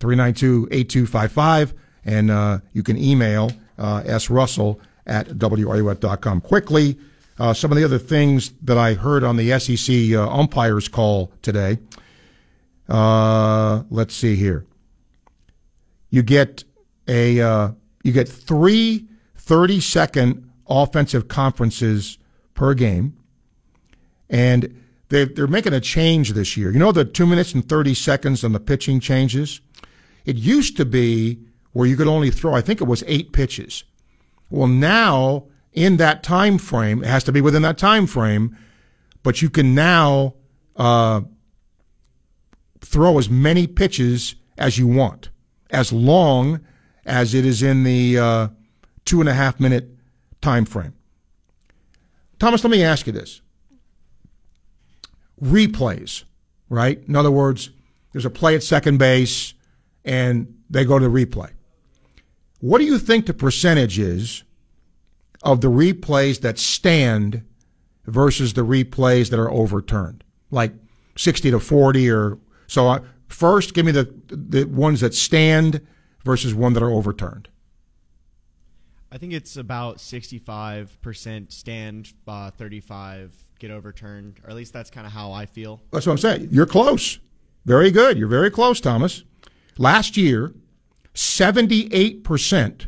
392 8255, and uh, you can email uh, S. Russell at WRUF.com. Quickly, uh, some of the other things that I heard on the SEC uh, umpires call today. Uh, let's see here. You get a uh, you get three 30 second offensive conferences per game, and they they're making a change this year. You know the two minutes and 30 seconds on the pitching changes. It used to be where you could only throw, I think it was eight pitches. Well, now in that time frame, it has to be within that time frame, but you can now uh, throw as many pitches as you want, as long as it is in the uh, two and a half minute time frame. Thomas, let me ask you this: replays, right? In other words, there's a play at second base, and they go to the replay. What do you think the percentage is of the replays that stand versus the replays that are overturned? Like 60 to 40 or so. Uh, first, give me the the ones that stand versus one that are overturned. I think it's about 65% stand, uh, 35 get overturned, or at least that's kind of how I feel. That's what I'm saying. You're close. Very good. You're very close, Thomas. Last year, 78%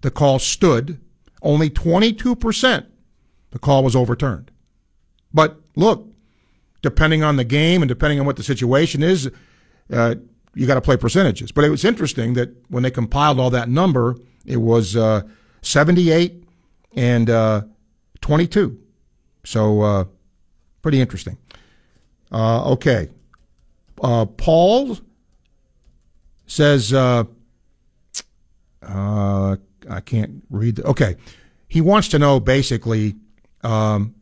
the call stood, only 22% the call was overturned. But look, depending on the game and depending on what the situation is, uh, you got to play percentages. But it was interesting that when they compiled all that number, it was uh, 78 and uh, 22. So uh, pretty interesting. Uh, okay. Uh, Paul says, uh, uh, I can't read. The, okay. He wants to know basically, um,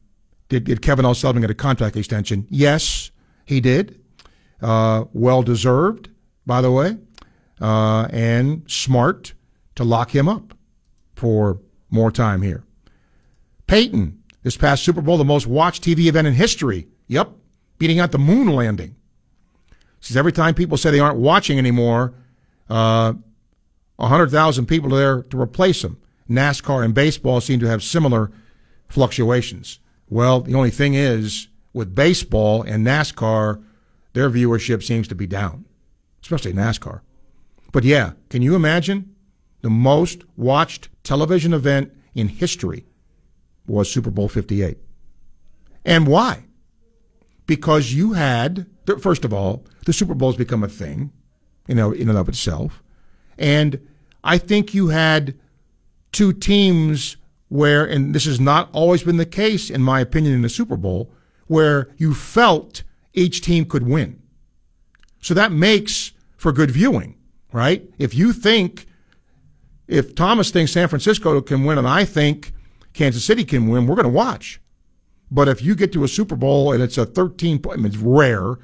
did, did Kevin O'Sullivan get a contract extension? Yes, he did. Uh, well deserved, by the way, uh, and smart to lock him up for more time here. Peyton, this past Super Bowl, the most watched TV event in history. Yep, beating out the moon landing. Says every time people say they aren't watching anymore, uh, 100,000 people are there to replace them. NASCAR and baseball seem to have similar fluctuations. Well, the only thing is, with baseball and NASCAR, their viewership seems to be down, especially NASCAR. But yeah, can you imagine the most watched television event in history was Super Bowl 58? And why? Because you had, first of all, the Super Bowl's become a thing, you know, in and of itself. And I think you had two teams where, and this has not always been the case, in my opinion, in the Super Bowl, where you felt each team could win. So that makes for good viewing, right? If you think, if Thomas thinks San Francisco can win and I think Kansas City can win, we're going to watch. But if you get to a Super Bowl and it's a 13 point, it's rare,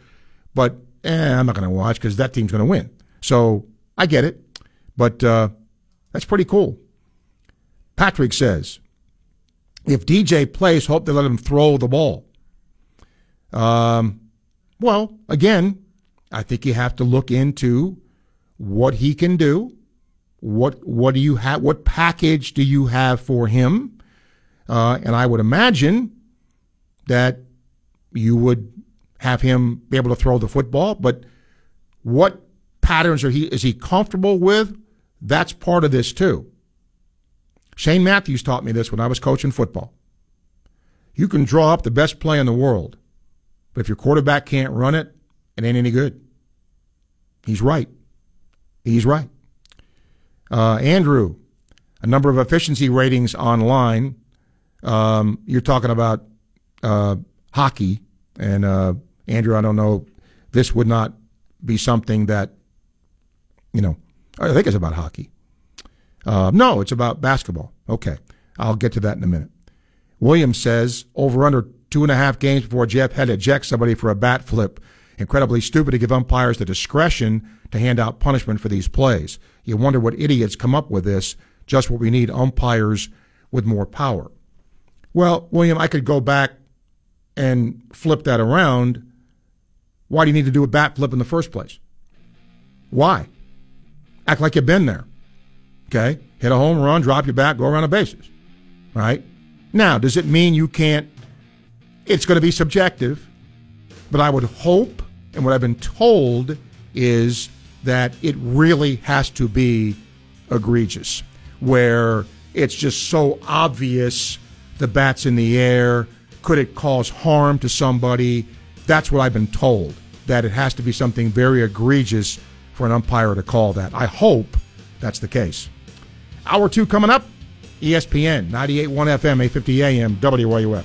but eh, I'm not going to watch because that team's going to win. So I get it, but uh, that's pretty cool. Patrick says, if DJ plays, hope they let him throw the ball. Um, well, again, I think you have to look into what he can do. What what do you have? What package do you have for him? Uh, and I would imagine that you would have him be able to throw the football, but what patterns are he is he comfortable with? That's part of this too. Shane Matthews taught me this when I was coaching football. You can draw up the best play in the world, but if your quarterback can't run it, it ain't any good. He's right. He's right. Uh, Andrew, a number of efficiency ratings online. Um, you're talking about uh, hockey, and uh, Andrew, I don't know. This would not be something that, you know, I think it's about hockey. Uh, no, it's about basketball. Okay, I'll get to that in a minute. Williams says over under two and a half games before Jeff had to eject somebody for a bat flip. Incredibly stupid to give umpires the discretion to hand out punishment for these plays. You wonder what idiots come up with this. Just what we need umpires with more power. Well, William, I could go back and flip that around. Why do you need to do a bat flip in the first place? Why? Act like you've been there. Okay? Hit a home run, drop your bat, go around the bases. Right? Now, does it mean you can't? It's going to be subjective, but I would hope, and what I've been told is that it really has to be egregious, where it's just so obvious the bat's in the air. Could it cause harm to somebody? That's what I've been told, that it has to be something very egregious for an umpire to call that. I hope that's the case. Hour two coming up. ESPN 98.1 FM, 850 AM, WRUF.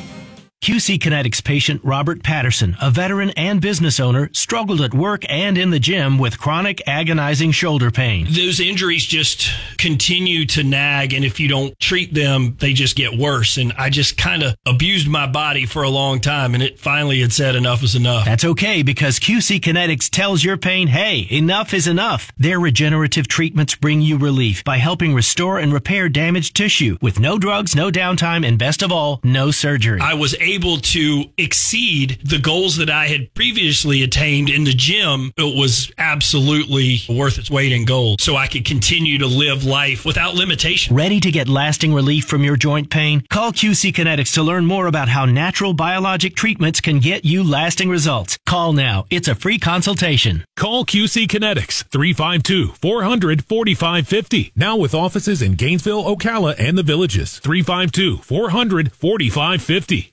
QC Kinetics patient Robert Patterson, a veteran and business owner, struggled at work and in the gym with chronic agonizing shoulder pain. Those injuries just continue to nag, and if you don't treat them, they just get worse. And I just kind of abused my body for a long time, and it finally had said enough is enough. That's okay because QC Kinetics tells your pain, hey, enough is enough. Their regenerative treatments bring you relief by helping restore and repair damaged tissue with no drugs, no downtime, and best of all, no surgery. I was able to exceed the goals that I had previously attained in the gym. It was absolutely worth its weight in gold. So I could continue to live life without limitation. Ready to get lasting relief from your joint pain? Call QC Kinetics to learn more about how natural biologic treatments can get you lasting results. Call now. It's a free consultation. Call QC Kinetics 352 400 4550. Now with offices in Gainesville, Ocala, and the villages. 352 400 4550.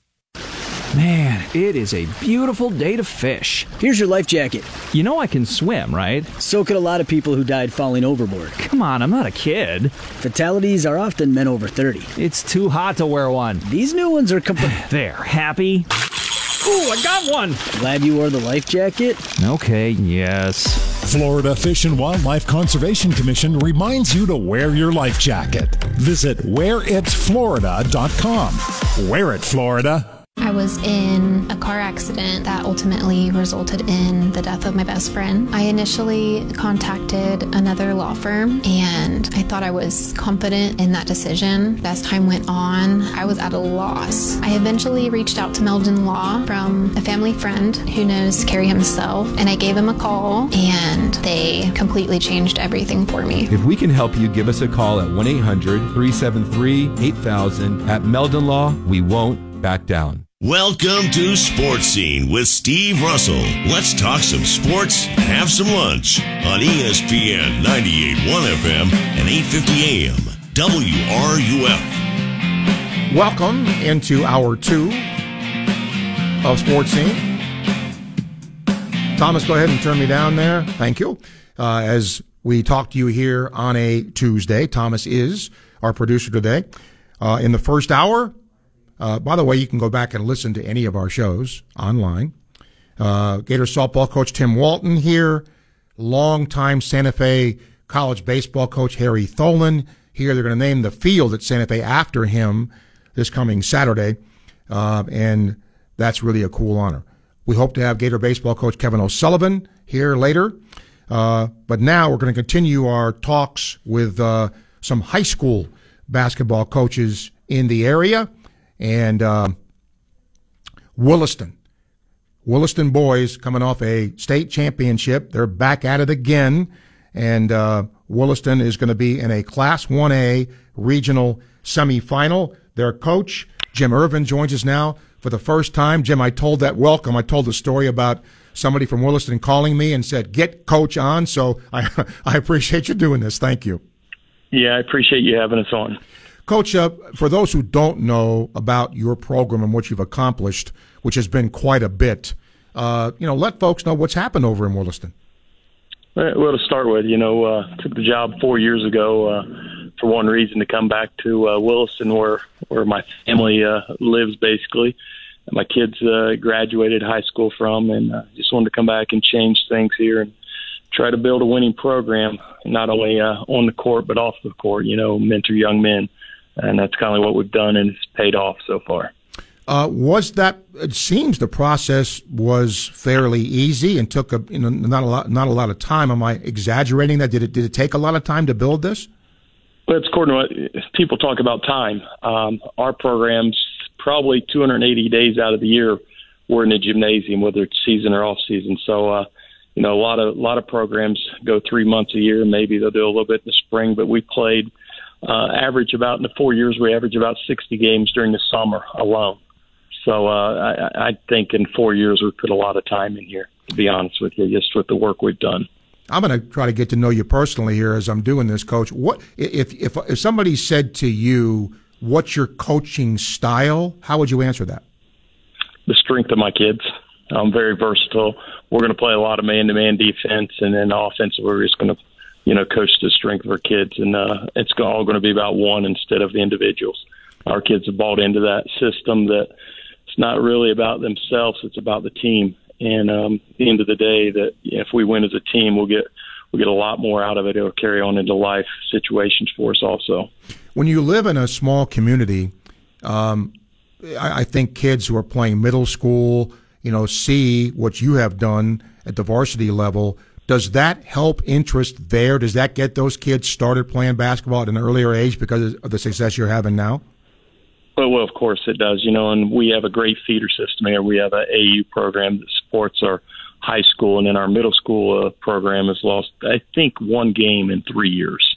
Man, it is a beautiful day to fish. Here's your life jacket. You know I can swim, right? So could a lot of people who died falling overboard. Come on, I'm not a kid. Fatalities are often men over 30. It's too hot to wear one. These new ones are complete. there, happy? Ooh, I got one! Glad you wore the life jacket? Okay, yes. Florida Fish and Wildlife Conservation Commission reminds you to wear your life jacket. Visit wearitflorida.com. Wear it, Florida. I was in a car accident that ultimately resulted in the death of my best friend. I initially contacted another law firm and I thought I was confident in that decision. As time went on, I was at a loss. I eventually reached out to Meldon Law from a family friend who knows Kerry himself and I gave him a call and they completely changed everything for me. If we can help you, give us a call at 1 800 373 8000. At Meldon Law, we won't back down. Welcome to Sports Scene with Steve Russell. Let's talk some sports and have some lunch on ESPN 98.1 FM and 8:50 AM WRUF. Welcome into hour two of Sports Scene. Thomas, go ahead and turn me down there. Thank you. Uh, as we talk to you here on a Tuesday, Thomas is our producer today. Uh, in the first hour, uh, by the way, you can go back and listen to any of our shows online. Uh, Gator softball coach Tim Walton here, longtime Santa Fe college baseball coach Harry Tholen here. They're going to name the field at Santa Fe after him this coming Saturday. uh, and that's really a cool honor. We hope to have Gator baseball coach Kevin O'Sullivan here later. Uh, but now we're going to continue our talks with uh, some high school basketball coaches in the area. And uh, Williston. Williston boys coming off a state championship. They're back at it again. And uh, Williston is going to be in a Class 1A regional semifinal. Their coach, Jim Ervin, joins us now for the first time. Jim, I told that welcome. I told the story about somebody from Williston calling me and said, get coach on. So I, I appreciate you doing this. Thank you. Yeah, I appreciate you having us on. Coach, uh, for those who don't know about your program and what you've accomplished, which has been quite a bit, uh, you know, let folks know what's happened over in Williston. Well, to start with, you know, uh, took the job four years ago uh, for one reason to come back to uh, Williston, where where my family uh, lives, basically. My kids uh, graduated high school from, and uh, just wanted to come back and change things here and try to build a winning program, not only uh, on the court but off the court. You know, mentor young men, and that's kind of what we've done, and it's paid off so far. Uh, was that? It seems the process was fairly easy and took a you know not a lot not a lot of time. Am I exaggerating that? Did it did it take a lot of time to build this? Well, it's according to what people talk about time. Um, our programs probably 280 days out of the year we're in the gymnasium, whether it's season or off season. So, uh, you know, a lot of a lot of programs go three months a year. Maybe they'll do a little bit in the spring, but we played uh, average about in the four years we average about 60 games during the summer alone. So uh, I, I think in four years we put a lot of time in here. To be honest with you, just with the work we've done. I'm going to try to get to know you personally here as I'm doing this, Coach. What if if if somebody said to you, "What's your coaching style?" How would you answer that? The strength of my kids. I'm very versatile. We're going to play a lot of man-to-man defense, and then offensive, we're just going to, you know, coach the strength of our kids, and uh, it's all going to be about one instead of the individuals. Our kids have bought into that system that it's not really about themselves; it's about the team. And um, at the end of the day, that if we win as a team, we'll get we'll get a lot more out of it. It'll carry on into life situations for us also. When you live in a small community, um, I, I think kids who are playing middle school, you know, see what you have done at the varsity level. Does that help interest there? Does that get those kids started playing basketball at an earlier age because of the success you're having now? Well, well, of course it does. You know, and we have a great feeder system here. We have a AU program that supports our high school, and then our middle school uh, program has lost, I think, one game in three years.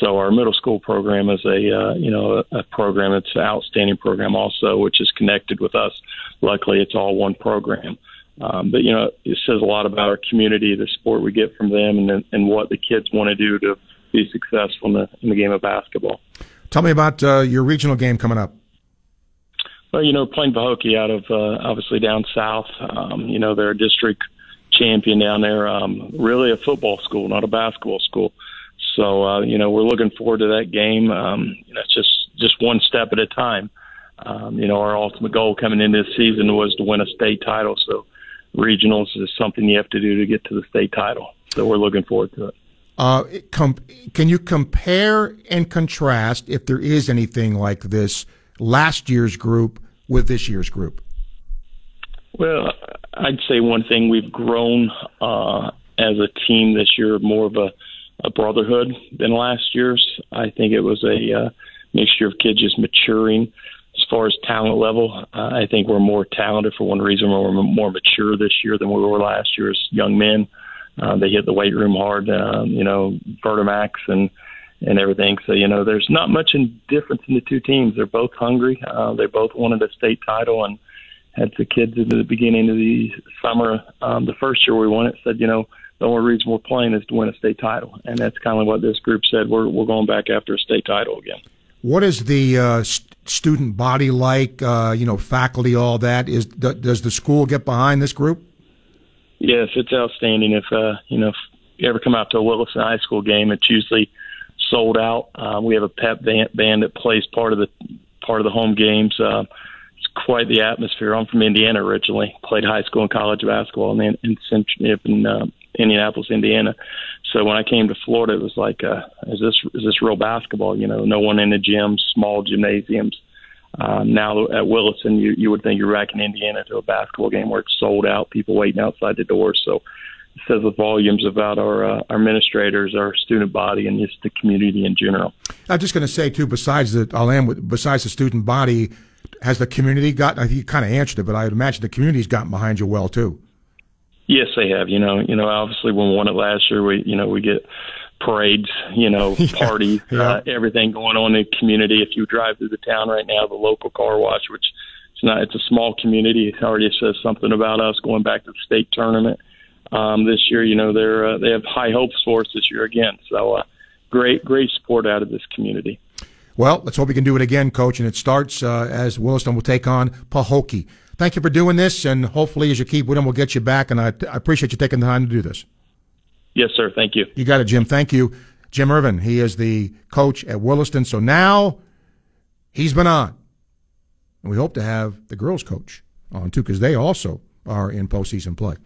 So our middle school program is a uh, you know a, a program. It's an outstanding program also, which is connected with us. Luckily, it's all one program. Um, but you know, it says a lot about our community, the support we get from them, and and what the kids want to do to be successful in the in the game of basketball. Tell me about uh, your regional game coming up. Well, you know, playing Pahokee out of uh, obviously down south. Um, you know, they're a district champion down there. Um, really a football school, not a basketball school. So uh, you know, we're looking forward to that game. Um, you know, it's just just one step at a time. Um, you know, our ultimate goal coming into this season was to win a state title. So regionals is something you have to do to get to the state title. So we're looking forward to it. Uh, com- can you compare and contrast, if there is anything like this, last year's group with this year's group? Well, I'd say one thing we've grown uh, as a team this year, more of a, a brotherhood than last year's. I think it was a uh, mixture of kids just maturing. Far as talent level, uh, I think we're more talented for one reason. We're more mature this year than we were last year as young men. Uh, they hit the weight room hard, uh, you know, Vertimax and and everything. So you know, there's not much in difference in the two teams. They're both hungry. Uh, they both wanted a state title and had the kids in the beginning of the summer. Um, the first year we won it, said you know the only reason we're playing is to win a state title, and that's kind of what this group said. We're we're going back after a state title again. What is the uh, st- student body like? Uh, you know, faculty, all that. Is does the school get behind this group? Yes, it's outstanding. If uh, you know, if you ever come out to a Williston High School game, it's usually sold out. Um, we have a pep band, band that plays part of the part of the home games. Uh, it's quite the atmosphere. I'm from Indiana originally. Played high school and college basketball in in, in, in uh, Indianapolis, Indiana. So when I came to Florida, it was like, uh, is this is this real basketball? You know, no one in the gyms, small gymnasiums. Um, now at Williston, you, you would think you're back in Indiana to a basketball game where it's sold out, people waiting outside the doors. So it says the volumes about our uh, our administrators, our student body, and just the community in general. I'm just going to say too. Besides the, I'll end with besides the student body, has the community got? I think you kind of answered it, but I would imagine the community's gotten behind you well too. Yes, they have. You know, you know, obviously when we won it last year, we you know we get parades, you know, parties, yeah. uh, everything going on in the community. If you drive through the town right now, the local car wash, which it's not, it's a small community. It already says something about us going back to the state tournament um, this year. You know, they're uh, they have high hopes for us this year again. So, uh, great, great support out of this community. Well, let's hope we can do it again, Coach. And it starts uh, as Williston will take on Pahokee. Thank you for doing this, and hopefully, as you keep with them, we'll get you back. And I, I appreciate you taking the time to do this. Yes, sir. Thank you. You got it, Jim. Thank you. Jim Ervin, he is the coach at Williston. So now he's been on. And we hope to have the girls coach on too, because they also are in postseason play.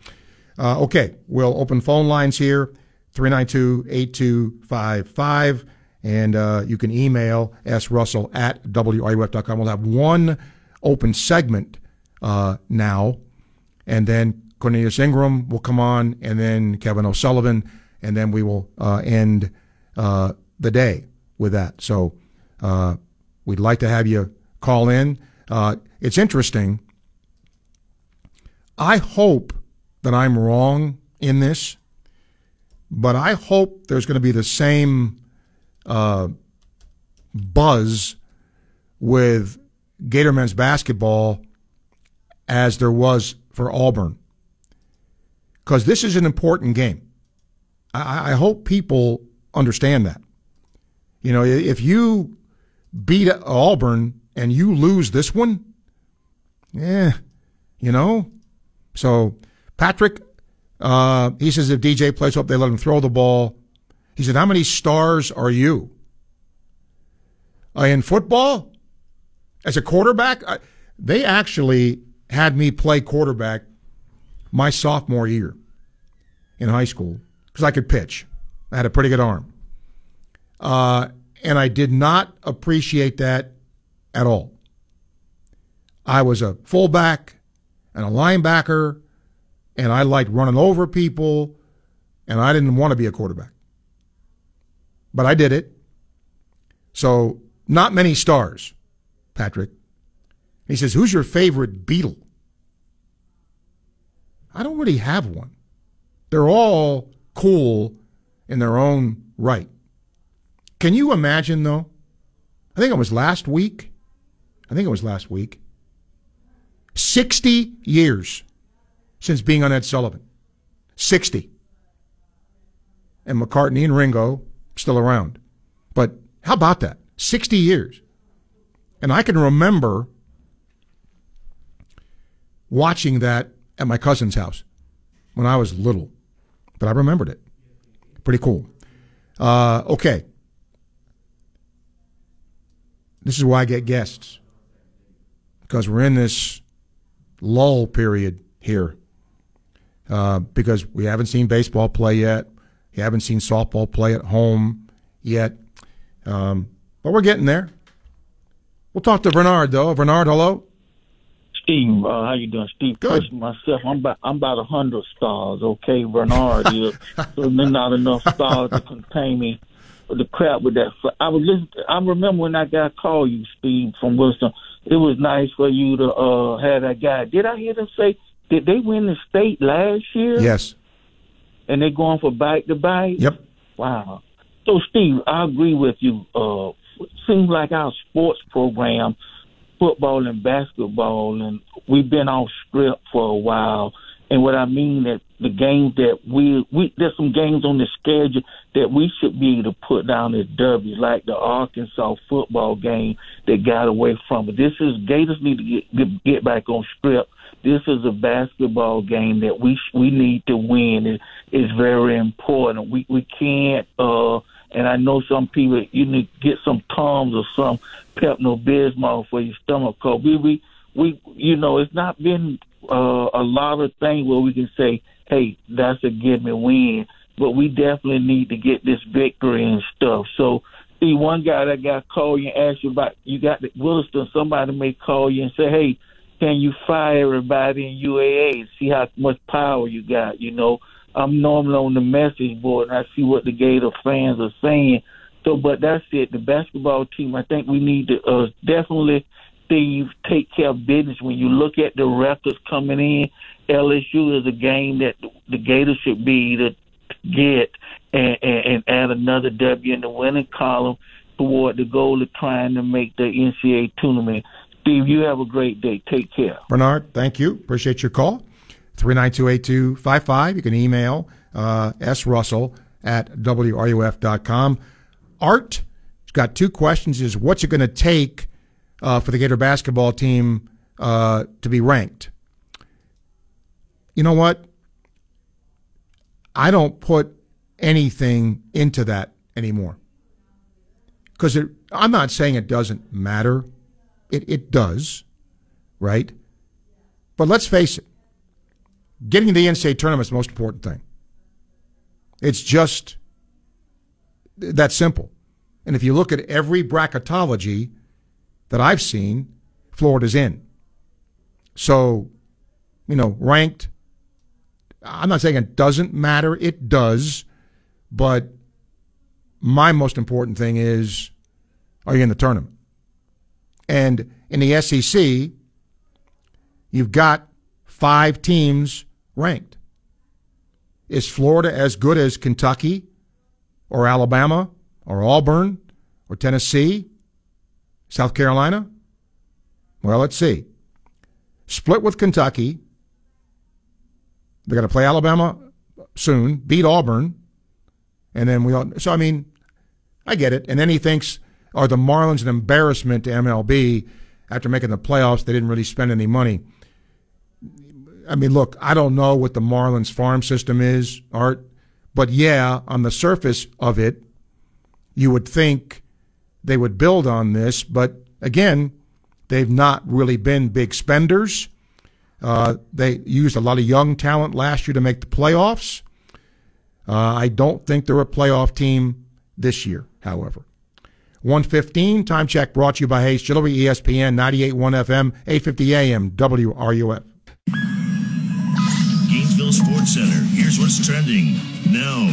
Uh, okay, we'll open phone lines here 392 8255. And uh, you can email srussell at wruf.com. We'll have one open segment uh, now. And then Cornelius Ingram will come on, and then Kevin O'Sullivan, and then we will uh, end uh, the day with that. So uh, we'd like to have you call in. Uh, it's interesting. I hope that I'm wrong in this, but I hope there's going to be the same uh, buzz with Gator men's basketball as there was for Auburn because this is an important game. I, I, hope people understand that. You know, if you beat Auburn and you lose this one, yeah, you know. So Patrick, uh, he says if DJ plays up, they let him throw the ball. He said, "How many stars are you uh, in football as a quarterback?" Uh, they actually had me play quarterback my sophomore year in high school because I could pitch. I had a pretty good arm. Uh, and I did not appreciate that at all. I was a fullback and a linebacker, and I liked running over people, and I didn't want to be a quarterback. But I did it. So, not many stars, Patrick. He says, Who's your favorite Beatle? I don't really have one. They're all cool in their own right. Can you imagine, though? I think it was last week. I think it was last week. 60 years since being on Ed Sullivan. 60. And McCartney and Ringo still around. But how about that? 60 years. And I can remember watching that at my cousin's house when I was little, but I remembered it. Pretty cool. Uh, okay. This is why I get guests because we're in this lull period here uh, because we haven't seen baseball play yet. We haven't seen softball play at home yet. Um, but we're getting there. We'll talk to Bernard, though. Bernard, hello. Steve, uh, how you doing, Steve? Good. myself, I'm about I'm about a hundred stars. Okay, Bernard is so there's not enough stars to contain me. The crap with that. I was just I remember when I got called you, Steve, from Wilson. It was nice for you to uh have that guy. Did I hear them say did they win the state last year? Yes. And they're going for back to back. Yep. Wow. So, Steve, I agree with you. Uh, seems like our sports program football and basketball, and we've been off script for a while. And what I mean that the games that we we there's some games on the schedule that we should be able to put down as W's, like the Arkansas football game that got away from it. This is Gators need to get get, get back on script. This is a basketball game that we we need to win. It, It is very important. We we can't. uh and I know some people you need to get some Tums or some Pepto Bismol for your stomach cold. We we we you know it's not been uh, a lot of things where we can say, hey, that's a give me win, but we definitely need to get this victory and stuff. So See, one guy that got called you and asked you about you got the Williston. Somebody may call you and say, "Hey, can you fire everybody in UAA and see how much power you got?" You know, I'm normally on the message board and I see what the Gator fans are saying. So, but that's it. The basketball team, I think we need to uh, definitely, Steve, take care of business. When you look at the records coming in, LSU is a game that the Gators should be to get and, and, and add another W in the winning column toward the goal of trying to make the NCAA tournament. Steve, you have a great day. Take care. Bernard, thank you. Appreciate your call. 3928255. You can email uh, S. Russell at WRUF.com. Art has got two questions is what's it going to take uh, for the Gator basketball team uh, to be ranked? You know what? I don't put anything into that anymore. Because I'm not saying it doesn't matter. It, it does, right? But let's face it getting to the NCAA tournament is the most important thing. It's just that simple. And if you look at every bracketology that I've seen, Florida's in. So, you know, ranked, I'm not saying it doesn't matter, it does, but my most important thing is are you in the tournament? And in the SEC, you've got five teams ranked. Is Florida as good as Kentucky or Alabama or Auburn or Tennessee, South Carolina? Well, let's see. Split with Kentucky. They're going to play Alabama soon, beat Auburn, and then we all. So, I mean, I get it. And then he thinks, are the Marlins an embarrassment to MLB after making the playoffs? They didn't really spend any money. I mean, look, I don't know what the Marlins farm system is, Art, but yeah, on the surface of it, you would think they would build on this, but again, they've not really been big spenders. Uh, they used a lot of young talent last year to make the playoffs. Uh, I don't think they're a playoff team this year, however. 115, time check brought to you by Hayes Jewelry, ESPN 98.1 FM, 850 AM, WRUF. Center. Here's what's trending now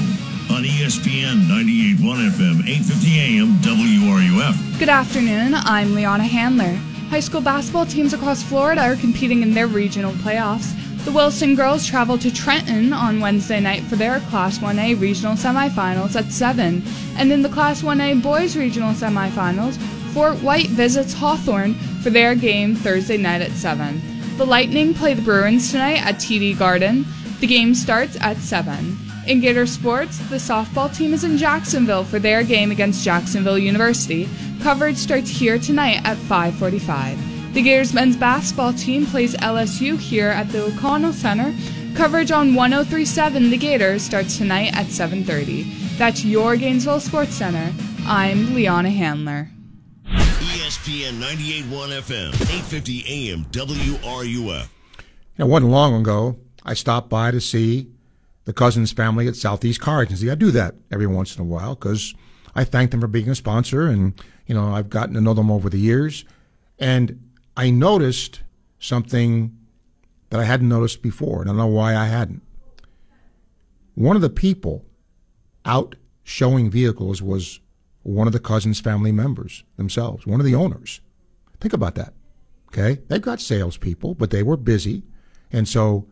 on ESPN 98.1 FM, 850 AM, WRUF. Good afternoon. I'm Liana Handler. High school basketball teams across Florida are competing in their regional playoffs. The Wilson girls travel to Trenton on Wednesday night for their Class 1A regional semifinals at 7. And in the Class 1A boys regional semifinals, Fort White visits Hawthorne for their game Thursday night at 7. The Lightning play the Bruins tonight at TD Garden. The game starts at 7. In Gator Sports, the softball team is in Jacksonville for their game against Jacksonville University. Coverage starts here tonight at 5:45. The Gators men's basketball team plays LSU here at the O'Connell Center. Coverage on 1037 The Gators starts tonight at 7:30. That's your Gainesville Sports Center. I'm Liana Handler. ESPN 98.1 FM, 850 AM, WRUF. It wasn't long ago, I stopped by to see the Cousins family at Southeast Car Agency. I do that every once in a while because I thank them for being a sponsor, and you know I've gotten to know them over the years. And I noticed something that I hadn't noticed before, and I don't know why I hadn't. One of the people out showing vehicles was one of the Cousins family members themselves, one of the owners. Think about that. Okay? They've got salespeople, but they were busy. And so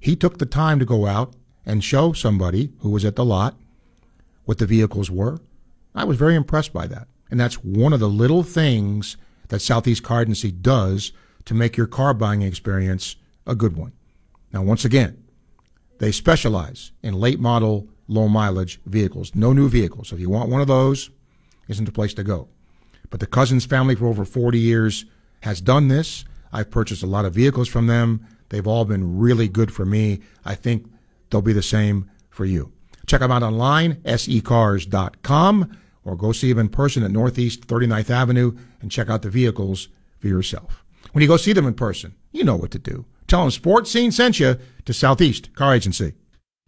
he took the time to go out and show somebody who was at the lot what the vehicles were. I was very impressed by that. And that's one of the little things that Southeast Car Agency does to make your car buying experience a good one. Now, once again, they specialize in late model, low mileage vehicles, no new vehicles. So if you want one of those, isn't the place to go. But the Cousins family for over 40 years has done this. I've purchased a lot of vehicles from them. They've all been really good for me. I think they'll be the same for you. Check them out online, secars.com, or go see them in person at Northeast 39th Avenue and check out the vehicles for yourself. When you go see them in person, you know what to do. Tell them Sports Scene sent you to Southeast Car Agency.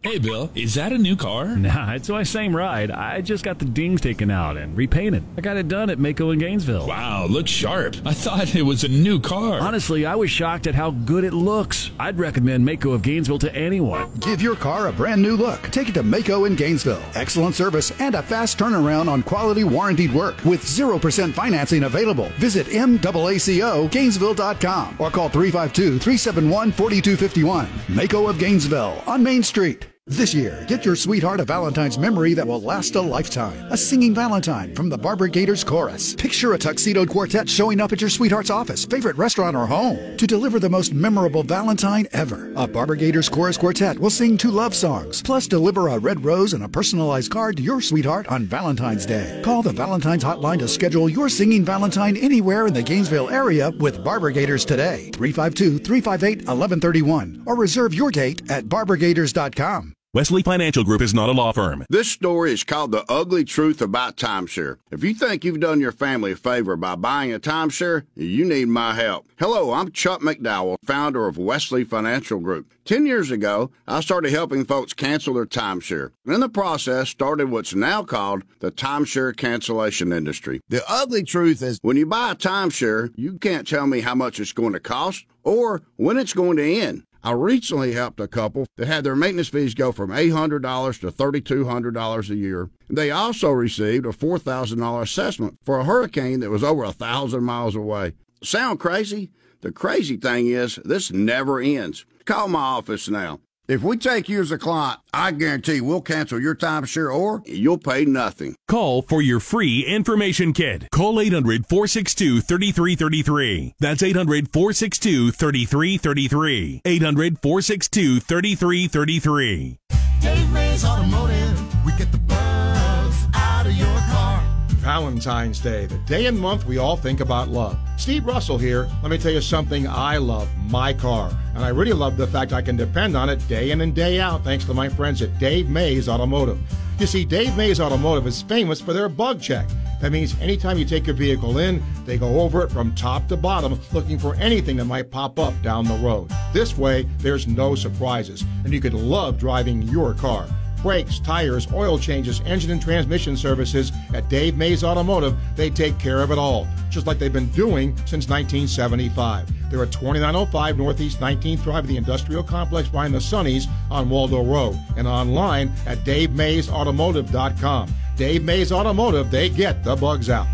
Hey, Bill, is that a new car? Nah, it's my same ride. I just got the dings taken out and repainted. I got it done at Maaco in Gainesville. Wow, looks sharp. I thought it was a new car. Honestly, I was shocked at how good it looks. I'd recommend Maaco of Gainesville to anyone. Give your car a brand new look. Take it to Maaco in Gainesville. Excellent service and a fast turnaround on quality warranted work with 0% financing available. Visit MAACO Gainesville.com or call 352 371 4251. Maaco of Gainesville on Main Street. This year, get your sweetheart a Valentine's memory that will last a lifetime. A singing Valentine from the Barber Gators Chorus. Picture a tuxedoed quartet showing up at your sweetheart's office, favorite restaurant, or home to deliver the most memorable Valentine ever. A Barber Gators Chorus Quartet will sing two love songs, plus deliver a red rose and a personalized card to your sweetheart on Valentine's Day. Call the Valentine's Hotline to schedule your singing Valentine anywhere in the Gainesville area with Barber Gators today. 352 358 1131 or reserve your date at barbergators.com. Wesley Financial Group is not a law firm. This story is called The Ugly Truth About Timeshare. If you think you've done your family a favor by buying a timeshare, you need my help. Hello, I'm Chuck McDowell, founder of Wesley Financial Group. Ten years ago, I started helping folks cancel their timeshare. In the process, started what's now called the timeshare cancellation industry. The ugly truth is when you buy a timeshare, you can't tell me how much it's going to cost or when it's going to end. I recently helped a couple that had their maintenance fees go from $800 to $3,200 a year. They also received a $4,000 assessment for a hurricane that was over a thousand miles away. Sound crazy? The crazy thing is, this never ends. Call my office now. If we take you as a client, I guarantee we'll cancel your timeshare or you'll pay nothing. Call for your free information kit. Call 800 462 3333. That's 800 462 3333. 800 462 3333. Dave Mays Automotive, we get the bugs out of your car. Valentine's Day, the day and month we all think about love. Steve Russell here. Let me tell you something I love my car. And I really love the fact I can depend on it day in and day out thanks to my friends at Dave Mays Automotive. You see, Dave Mays Automotive is famous for their bug check. That means anytime you take your vehicle in, they go over it from top to bottom looking for anything that might pop up down the road. This way, there's no surprises, and you could love driving your car brakes, tires, oil changes, engine and transmission services at Dave Mays Automotive, they take care of it all, just like they've been doing since 1975. They're at 2905 Northeast 19th Drive, the industrial complex behind the Sonny's on Waldo Road, and online at DaveMaysAutomotive.com. Dave Mays Automotive, they get the bugs out.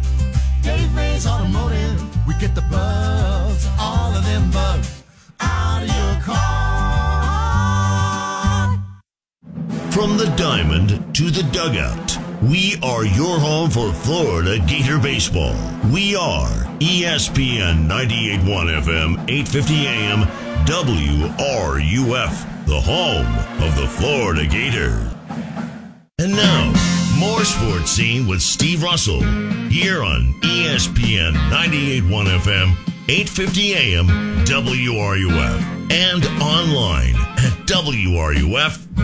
Dave Mays Automotive, we get the bugs, all of them bugs, out of your car. From the diamond to the dugout, we are your home for Florida Gator baseball. We are ESPN 98.1 FM, 8:50 AM, WRUF, the home of the Florida Gators. And now, more sports scene with Steve Russell here on ESPN 98.1 FM, 8:50 AM, WRUF, and online at WRUF.com.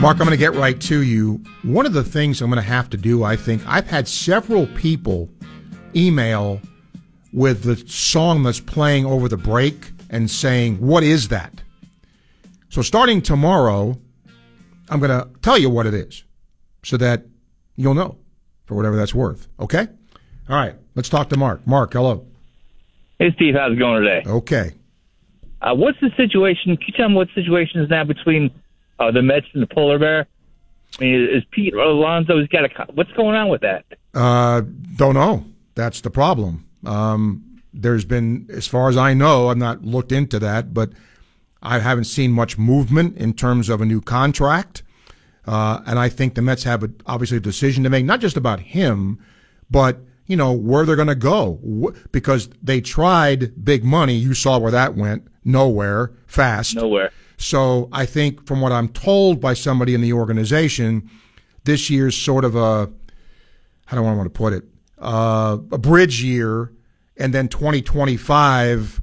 Mark, I'm going to get right to you. One of the things I'm going to have to do, I think, I've had several people email with the song that's playing over the break and saying, What is that? So starting tomorrow, I'm going to tell you what it is so that you'll know for whatever that's worth. Okay? All right, let's talk to Mark. Mark, hello. Hey, Steve, how's it going today? Okay. Uh, what's the situation? Can you tell me what the situation is now between uh, the Mets and the Polar Bear? I mean, is Pete Alonso? He's got a. What's going on with that? Uh, don't know. That's the problem. Um, there's been, as far as I know, I've not looked into that, but I haven't seen much movement in terms of a new contract. Uh, and I think the Mets have a, obviously a decision to make, not just about him, but you know where they're going to go because they tried big money. You saw where that went. Nowhere. Fast. Nowhere. So I think, from what I'm told by somebody in the organization, this year's sort of a how do I want to put it uh, a bridge year, and then 2025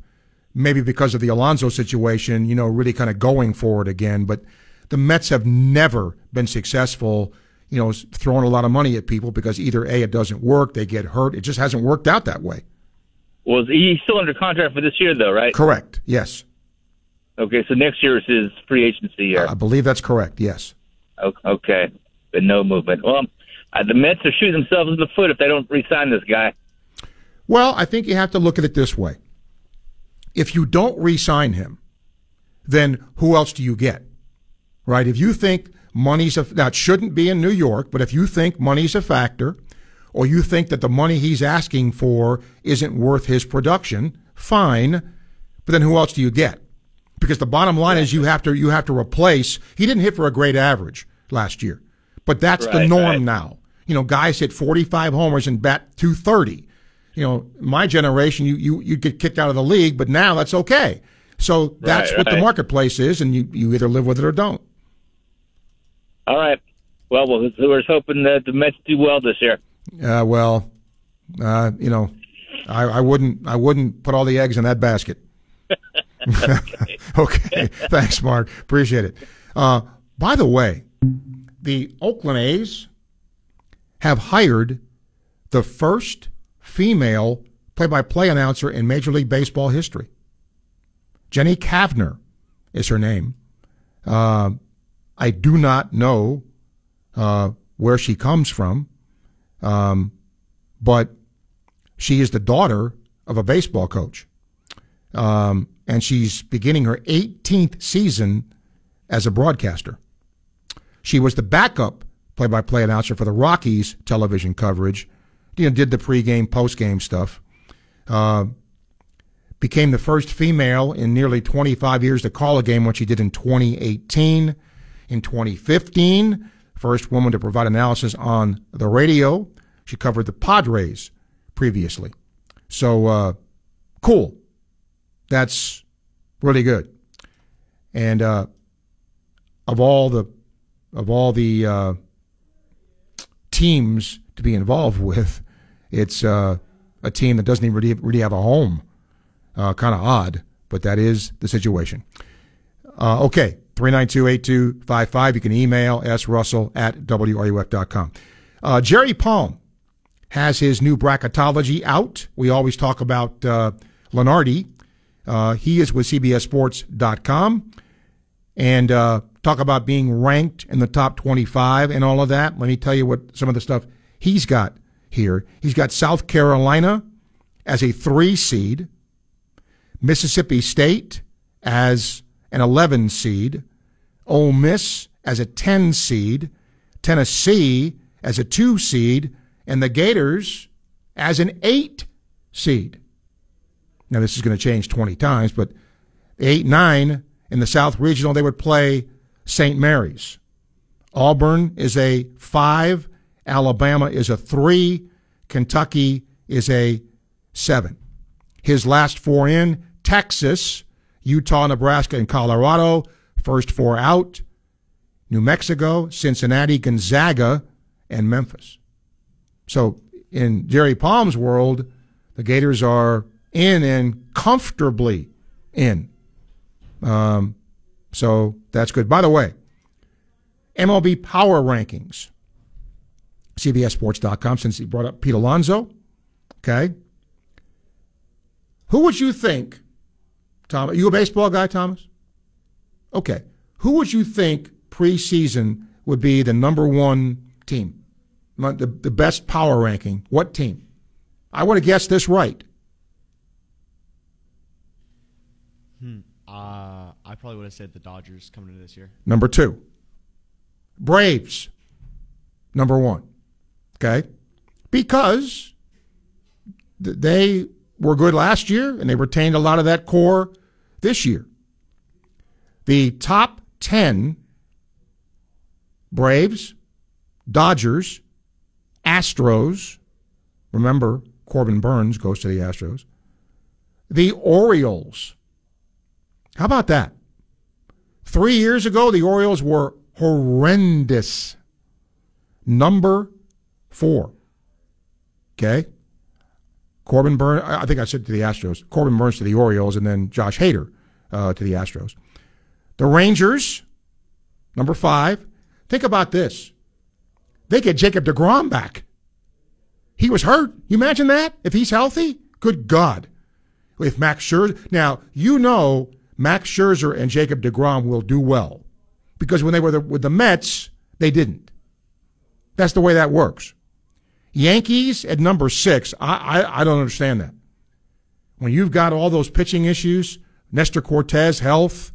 maybe because of the Alonso situation, you know, really kind of going for it again. But the Mets have never been successful, you know, throwing a lot of money at people because either A, it doesn't work, they get hurt. It just hasn't worked out that way. Well, he's still under contract for this year, though, right? Correct. Yes. Okay, so next year is his free agency year. I believe that's correct. Yes. Okay, but no movement. Well, uh, the Mets are shooting themselves in the foot if they don't re-sign this guy. Well, I think you have to look at it this way. If you don't re-sign him, then who else do you get? Right? If you think money's a now it shouldn't be in New York, but if you think money's a factor, or you think that the money he's asking for isn't worth his production, fine. But then who else do you get? Because the bottom line is you have to you have to replace. He didn't hit for a great average last year, but that's the norm right. now. You know, guys hit 45 homers and bat 230. You know, my generation, you you you get kicked out of the league, but now that's okay. So that's Right, what the marketplace is, and you you either live with it or don't. All right. Well, we'll we're hoping that the Mets do well this year. Uh, well, uh, you know, I, I wouldn't I wouldn't put all the eggs in that basket. okay. Thanks, Mark. Appreciate it. Uh, by the way, the Oakland A's have hired the first female play-by-play announcer in Major League Baseball history. Jenny Cavnar is her name. Uh, I do not know uh, where she comes from, um, but she is the daughter of a baseball coach. Um, and she's beginning her 18th season as a broadcaster. She was the backup play-by-play announcer for the Rockies television coverage. You know, did the pregame, postgame stuff. Uh, became the first female in nearly 25 years to call a game, which she did in 2018. In 2015, first woman to provide analysis on the radio. She covered the Padres previously. So, uh, cool. That's really good. And uh, of all the of all the uh, teams to be involved with, it's uh, a team that doesn't even really, really have a home. Uh, kind of odd, but that is the situation. Uh, okay, 392-8255. You can email srussell at wruf.com. Uh, Jerry Palm has his new bracketology out. We always talk about uh, Lunardi. Uh, he is with CBSSports.com and uh, talk about being ranked in the top 25 and all of that. Let me tell you what some of the stuff he's got here. He's got South Carolina as a three seed, Mississippi State as an 11 seed, Ole Miss as a 10 seed, Tennessee as a 2 seed, and the Gators as an 8 seed. Now, this is going to change 20 times, but 8 9 in the South Regional, they would play St. Mary's. Auburn is a 5, Alabama is a 3, Kentucky is a 7. His last four in Texas, Utah, Nebraska, and Colorado. First four out New Mexico, Cincinnati, Gonzaga, and Memphis. So in Jerry Palm's world, the Gators are in and comfortably in. Um, so that's good. By the way, MLB Power Rankings, CBSSports.com, since he brought up Pete Alonso. Okay. Who would you think, Thomas? You a baseball guy, Thomas? Okay. Who would you think preseason would be the number one team? The, the best power ranking? What team? I want to guess this right. Hmm. Uh, I probably would have said the Dodgers coming into this year. Number two. Braves. Number one. Okay. Because they were good last year and they retained a lot of that core this year. The top 10 Braves, Dodgers, Astros. Remember, Corbin Burnes goes to the Astros. The Orioles. How about that? Three years ago, the Orioles were horrendous. Number four. Okay? Corbin Burnes, I think I said to the Astros. Corbin Burnes to the Orioles, and then Josh Hader uh, to the Astros. The Rangers, number five. Think about this. They get Jacob DeGrom back. He was hurt. You imagine that? If he's healthy? Good God. If Max Scherzer. Now, you know Max Scherzer and Jacob DeGrom will do well because when they were the, with the Mets, they didn't. That's the way that works. Yankees at number six, I, I, I don't understand that. When you've got all those pitching issues, Nestor Cortes, health,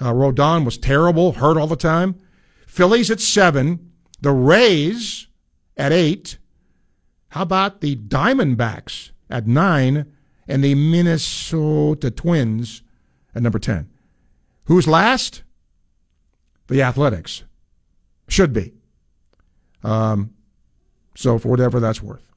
uh, Rodon was terrible, hurt all the time. Phillies at seven, the Rays at eight. How about the Diamondbacks at nine and the Minnesota Twins at number 10? Who's last? The Athletics. Should be. Um, so for whatever that's worth.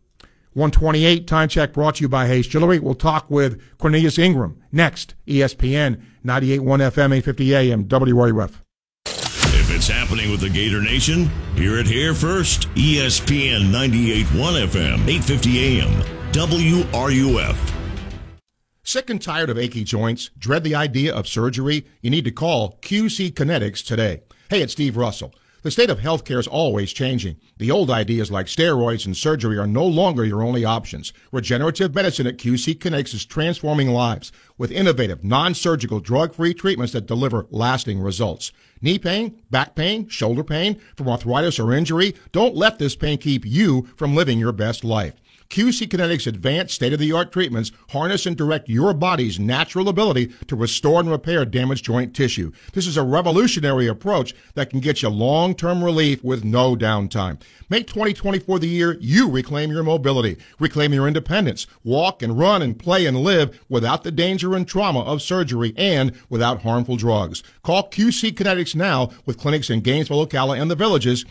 128 time check brought to you by Hayes Jewelry. We'll talk with Cornelius Ingram next. ESPN 98.1 FM 850 AM WRUF. If it's happening with the Gator Nation, hear it here first. ESPN 98.1 FM, 850 AM, WRUF. Sick and tired of achy joints? Dread the idea of surgery? You need to call QC Kinetics today. Hey, it's Steve Russell. The state of healthcare is always changing. The old ideas like steroids and surgery are no longer your only options. Regenerative medicine at QC Kinetics is transforming lives with innovative, non-surgical, drug-free treatments that deliver lasting results. Knee pain, back pain, shoulder pain, from arthritis or injury, don't let this pain keep you from living your best life. QC Kinetics advanced state-of-the-art treatments harness and direct your body's natural ability to restore and repair damaged joint tissue. This is a revolutionary approach that can get you long-term relief with no downtime. Make 2024 the year you reclaim your mobility, reclaim your independence, walk and run and play and live without the danger and trauma of surgery and without harmful drugs. Call QC Kinetics now with clinics in Gainesville, Ocala, and the villages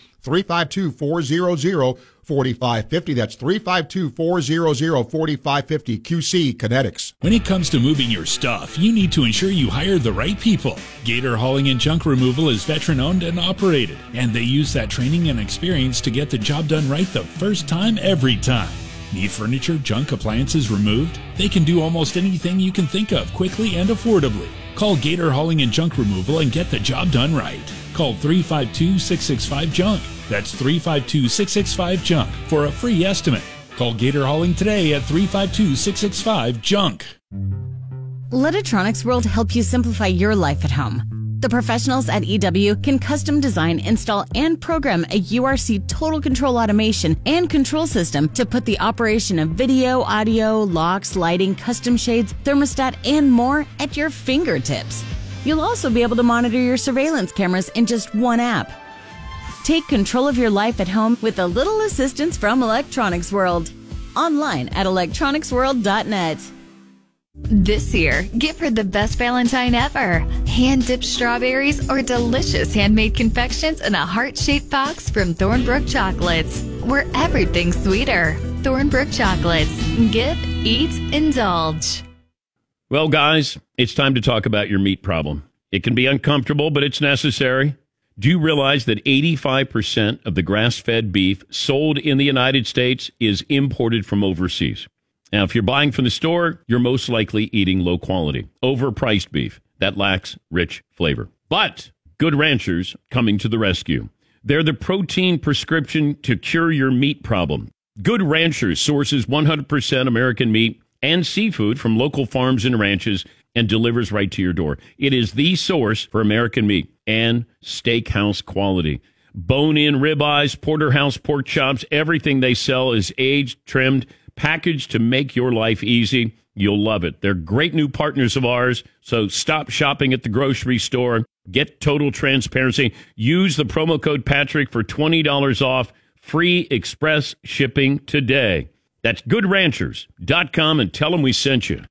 352-400-4550. That's 352-400-4550. QC Kinetics. When it comes to moving your stuff, you need to ensure you hire the right people. Gator Hauling and Junk Removal is veteran owned and operated, and they use that training and experience to get the job done right the first time every time. Need furniture, junk, appliances removed? They can do almost anything you can think of quickly and affordably. Call Gator Hauling and Junk Removal and get the job done right. Call 352 665 Junk. That's 352 665 Junk for a free estimate. Call Gator Hauling today at 352 665 Junk. Let Electronics World help you simplify your life at home. The professionals at EW can custom design, install, and program a URC total control automation and control system to put the operation of video, audio, locks, lighting, custom shades, thermostat, and more at your fingertips. You'll also be able to monitor your surveillance cameras in just one app. Take control of your life at home with a little assistance from Electronics World. Online at electronicsworld.net. This year, give her the best Valentine ever. Hand dipped strawberries or delicious handmade confections in a heart shaped box from Thornbrook Chocolates, where everything's sweeter. Thornbrook Chocolates. Give, eat, indulge. Well, guys, it's time to talk about your meat problem. It can be uncomfortable, but it's necessary. Do you realize that 85% of the grass fed beef sold in the United States is imported from overseas? Now, if you're buying from the store, you're most likely eating low quality, overpriced beef that lacks rich flavor. But Good Ranchers coming to the rescue. They're the protein prescription to cure your meat problem. Good Ranchers sources 100% American meat and seafood from local farms and ranches and delivers right to your door. It is the source for American meat and steakhouse quality. Bone in ribeyes, porterhouse pork chops, everything they sell is aged, trimmed, packaged to make your life easy. You'll love it. They're great new partners of ours. So stop shopping at the grocery store. Get total transparency. Use the promo code Patrick for $20 off free express shipping today. That's goodranchers.com and tell them we sent you.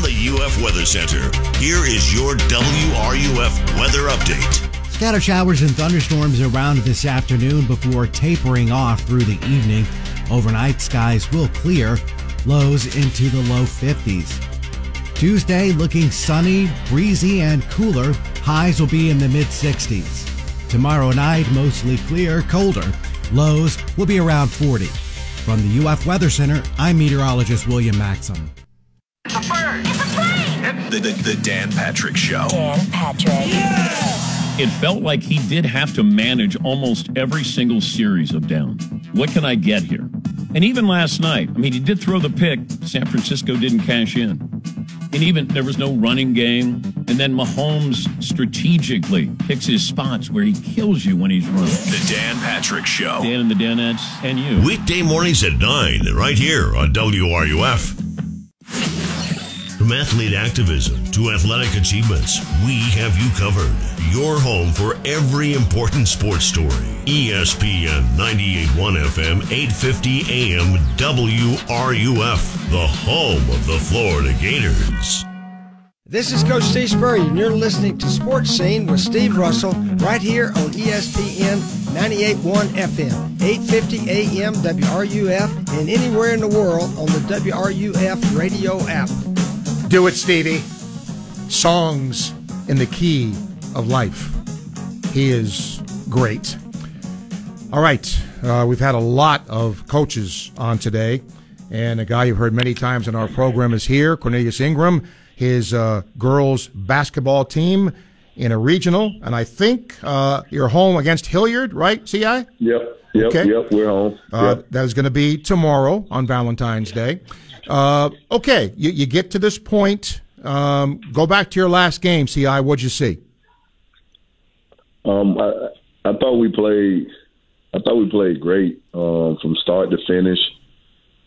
From the UF Weather Center, here is your WRUF weather update. Scattered showers and thunderstorms around this afternoon before tapering off through the evening. Overnight, skies will clear, lows into the low 50s. Tuesday, looking sunny, breezy, and cooler. Highs will be in the mid 60s. Tomorrow night, mostly clear, colder. Lows will be around 40. From the UF Weather Center, I'm meteorologist William Maxim. The, the, the Dan Patrick Show. Dan Patrick. It felt like he did have to manage almost every single series of downs. What can I get here? And even last night, I mean, he did throw the pick. San Francisco didn't cash in. And even there was no running game. And then Mahomes strategically picks his spots where he kills you when he's running. The Dan Patrick Show. Dan and the Danettes and you. Weekday mornings at 9, right here on WRUF. From athlete activism to athletic achievements, we have you covered. Your home for every important sports story. ESPN 98.1 FM, 850 AM, WRUF, the home of the Florida Gators. This is Coach Steve Spurrier, and you're listening to Sports Scene with Steve Russell right here on ESPN 98.1 FM, 850 AM WRUF, and anywhere in the world on the WRUF radio app. Do it, Stevie. Songs in the key of life. He is great. All right, uh, we've had a lot of coaches on today, and a guy you've heard many times in our program is here, Cornelius Ingram. His uh, girls basketball team in a regional, and I think uh, you're home against Hilliard, right, Ci? Yep, yep, Okay. yep. We're home. Uh, Yep. That is going to be tomorrow on Valentine's Day. Uh, okay, you, you get to this point. Um, go back to your last game, Ci. What'd you see? Um, I, I thought we played. I thought we played great um, from start to finish,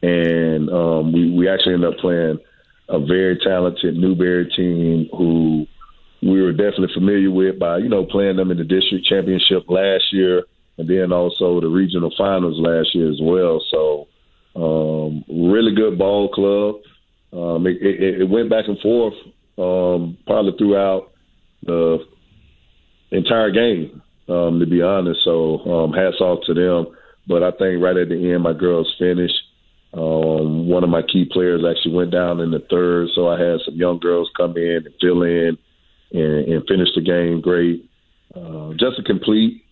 and um, we we actually ended up playing a very talented Newberry team who we were definitely familiar with by you know playing them in the district championship last year, and then also the regional finals last year as well. So um, really good ball club. Um, it, it, it went back and forth um, probably throughout the entire game, um, to be honest. So um, hats off to them. But I think right at the end, my girls finished. Um, one of my key players actually went down in the third, so I had some young girls come in and fill in and, and finish the game great. Uh, just a complete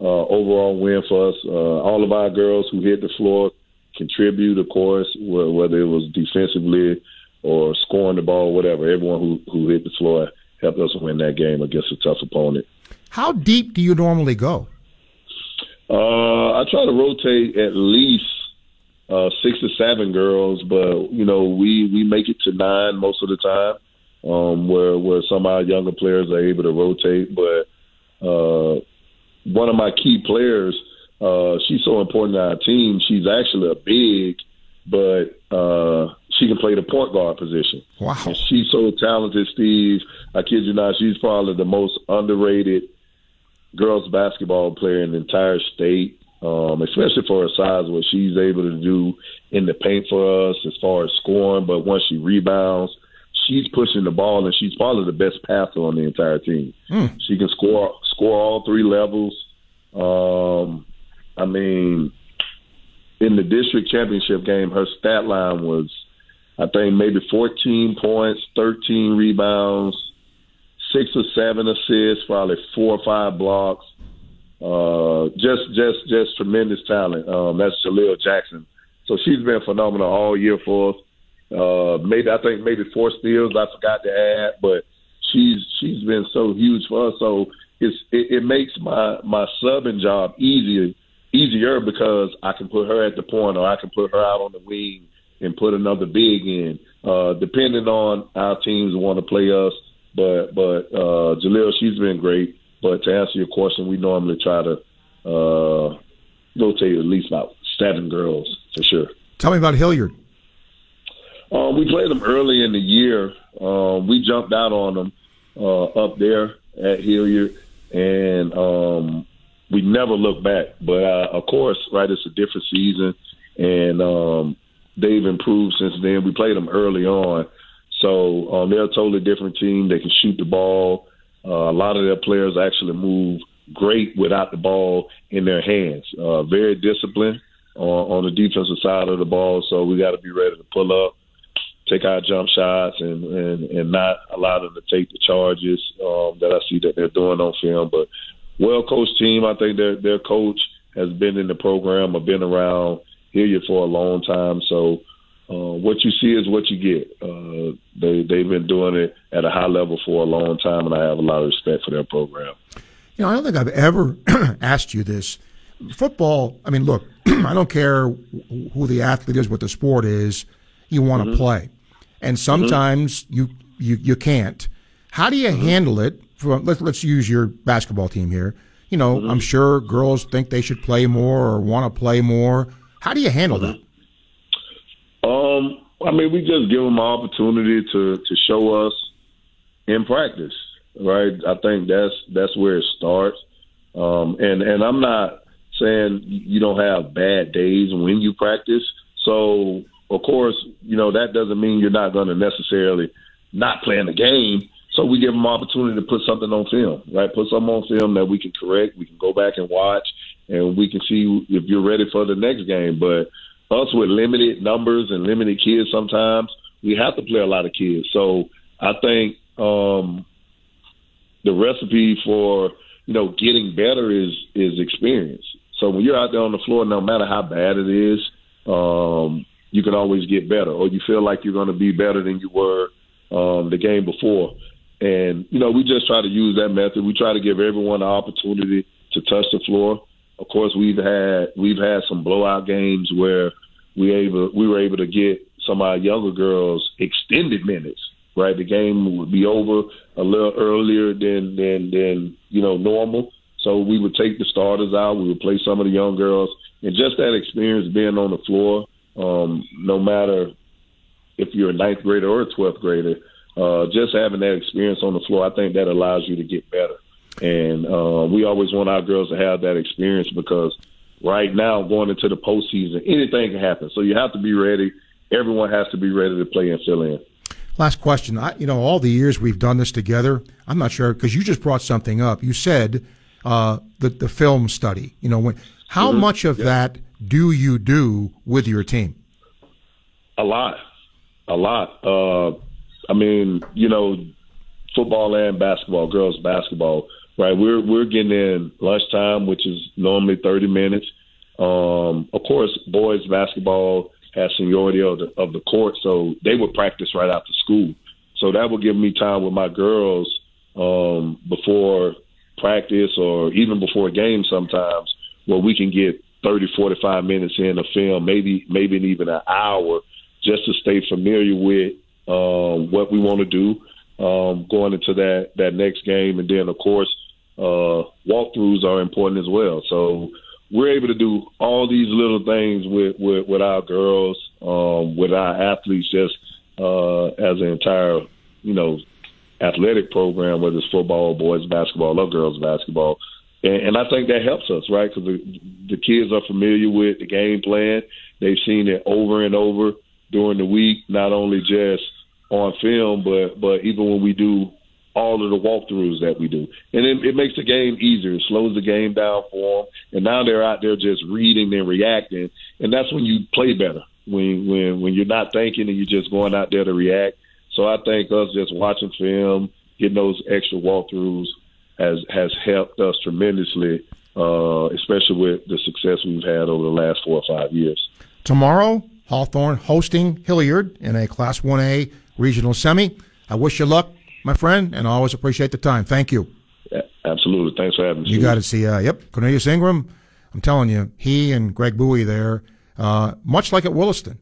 uh, overall win for us. Uh, all of our girls who hit the floor contribute, of course, whether it was defensively or scoring the ball, whatever. Everyone who, who hit the floor helped us win that game against a tough opponent. How deep do you normally go? Uh, I try to rotate at least uh, six or seven girls, but you know we we make it to nine most of the time, um, where where some of our younger players are able to rotate. But uh, one of my key players, uh, she's so important to our team. She's actually a big, but uh, she can play the point guard position. Wow, and she's so talented, Steve. I kid you not, she's probably the most underrated girls basketball player in the entire state, um, especially for her size, what she's able to do in the paint for us as far as scoring. But once she rebounds, she's pushing the ball, and she's probably the best passer on the entire team. She can score score all three levels. Um, I mean, in the district championship game, her stat line was, I think, maybe 14 points, 13 rebounds, six or seven assists, probably four or five blocks. Uh, just, just, just tremendous talent. Um, that's Jaleel Jackson. So she's been phenomenal all year for us. Uh, maybe I think maybe four steals I forgot to add, but she's she's been so huge for us. So it's it, it makes my my subbing job easier easier because I can put her at the point or I can put her out on the wing and put another big in, uh, depending on how teams want to play us. But but uh, Jaleel, she's been great. But to answer your question, we normally try to uh, rotate at least about seven girls for sure. Tell me about Hilliard. Uh, we played them early in the year. Uh, we jumped out on them uh, up there at Hilliard, and um, we never looked back. But uh, of course, right, it's a different season, and um, they've improved since then. We played them early on, so um, they're a totally different team. They can shoot the ball. Uh, a lot of their players actually move great without the ball in their hands. Uh, very disciplined on, on the defensive side of the ball, so we got to be ready to pull up take our jump shots and, and, and not allow them to take the charges um, that I see that they're doing on film. But well coached team. I think their their coach has been in the program or been around here for a long time. So uh, what you see is what you get. Uh, they they've been doing it at a high level for a long time, and I have a lot of respect for their program. You know, I don't think I've ever asked you this. Football, I mean, look, I don't care who the athlete is, what the sport is, you want to play. and sometimes you, you you can't. How do you handle it? For, let's let's use your basketball team here. You know, I'm sure girls think they should play more or want to play more. How do you handle that? Um, I mean, we just give them an opportunity to to show us in practice, right? I think that's that's where it starts. Um, and and I'm not saying you don't have bad days when you practice. So of course, you know that doesn't mean you're not going to necessarily not play in the game. So we give them opportunity to put something on film, right? Put something on film that we can correct. We can go back and watch, and we can see if you're ready for the next game. But us with limited numbers and limited kids, sometimes we have to play a lot of kids. So I think um, the recipe for you know getting better is is experience. So when you're out there on the floor, no matter how bad it is, um, you can always get better, or you feel like you're going to be better than you were um, the game before. And you know, we just try to use that method. We try to give everyone the opportunity to touch the floor. Of course, we've had we've had some blowout games where we able we were able to get some of our younger girls extended minutes. Right, the game would be over a little earlier than than than you know normal. So we would take the starters out. We would play some of the young girls, and just that experience being on the floor, um, no matter if you're a ninth grader or a twelfth grader, uh, just having that experience on the floor, I think that allows you to get better. And uh, we always want our girls to have that experience because right now, going into the postseason, anything can happen. So you have to be ready. Everyone has to be ready to play and fill in. Last question. I, you know, all the years we've done this together, I'm not sure because you just brought something up. You said uh, the the film study. You know, when how Mhm. much of Yeah. that do you do with your team? A lot, a lot. Uh, I mean, you know, football and basketball, girls basketball, right? We're we're getting in lunchtime, which is normally thirty minutes. Um, of course, boys basketball has seniority of the of the court, so they would practice right after school. So that would give me time with my girls um, before practice or even before games sometimes, where we can get 30, 45 minutes in a film, maybe maybe even an hour, just to stay familiar with um, what we want to do um, going into that that next game, and then of course uh, walkthroughs are important as well. So we're able to do all these little things with with, with our girls, um, with our athletes, just uh, as an entire you know athletic program, whether it's football, boys basketball, or girls basketball. And, I think that helps us, right? Because the, the kids are familiar with the game plan. They've seen it over and over during the week, not only just on film, but but even when we do all of the walkthroughs that we do, and it, it makes the game easier. It slows the game down for them, and now they're out there just reading and reacting, and that's when you play better. When when when you're not thinking and you're just going out there to react. So I think us just watching film, getting those extra walkthroughs has has helped us tremendously, uh, especially with the success we've had over the last four or five years. Tomorrow, Hawthorne hosting Hilliard in a Class 1A regional semi. I wish you luck, my friend, and I always appreciate the time. Thank you. Absolutely. Thanks for having me. You got to see, uh, yep, Cornelius Ingram. I'm telling you, he and Greg Bowie there, uh, much like at Williston,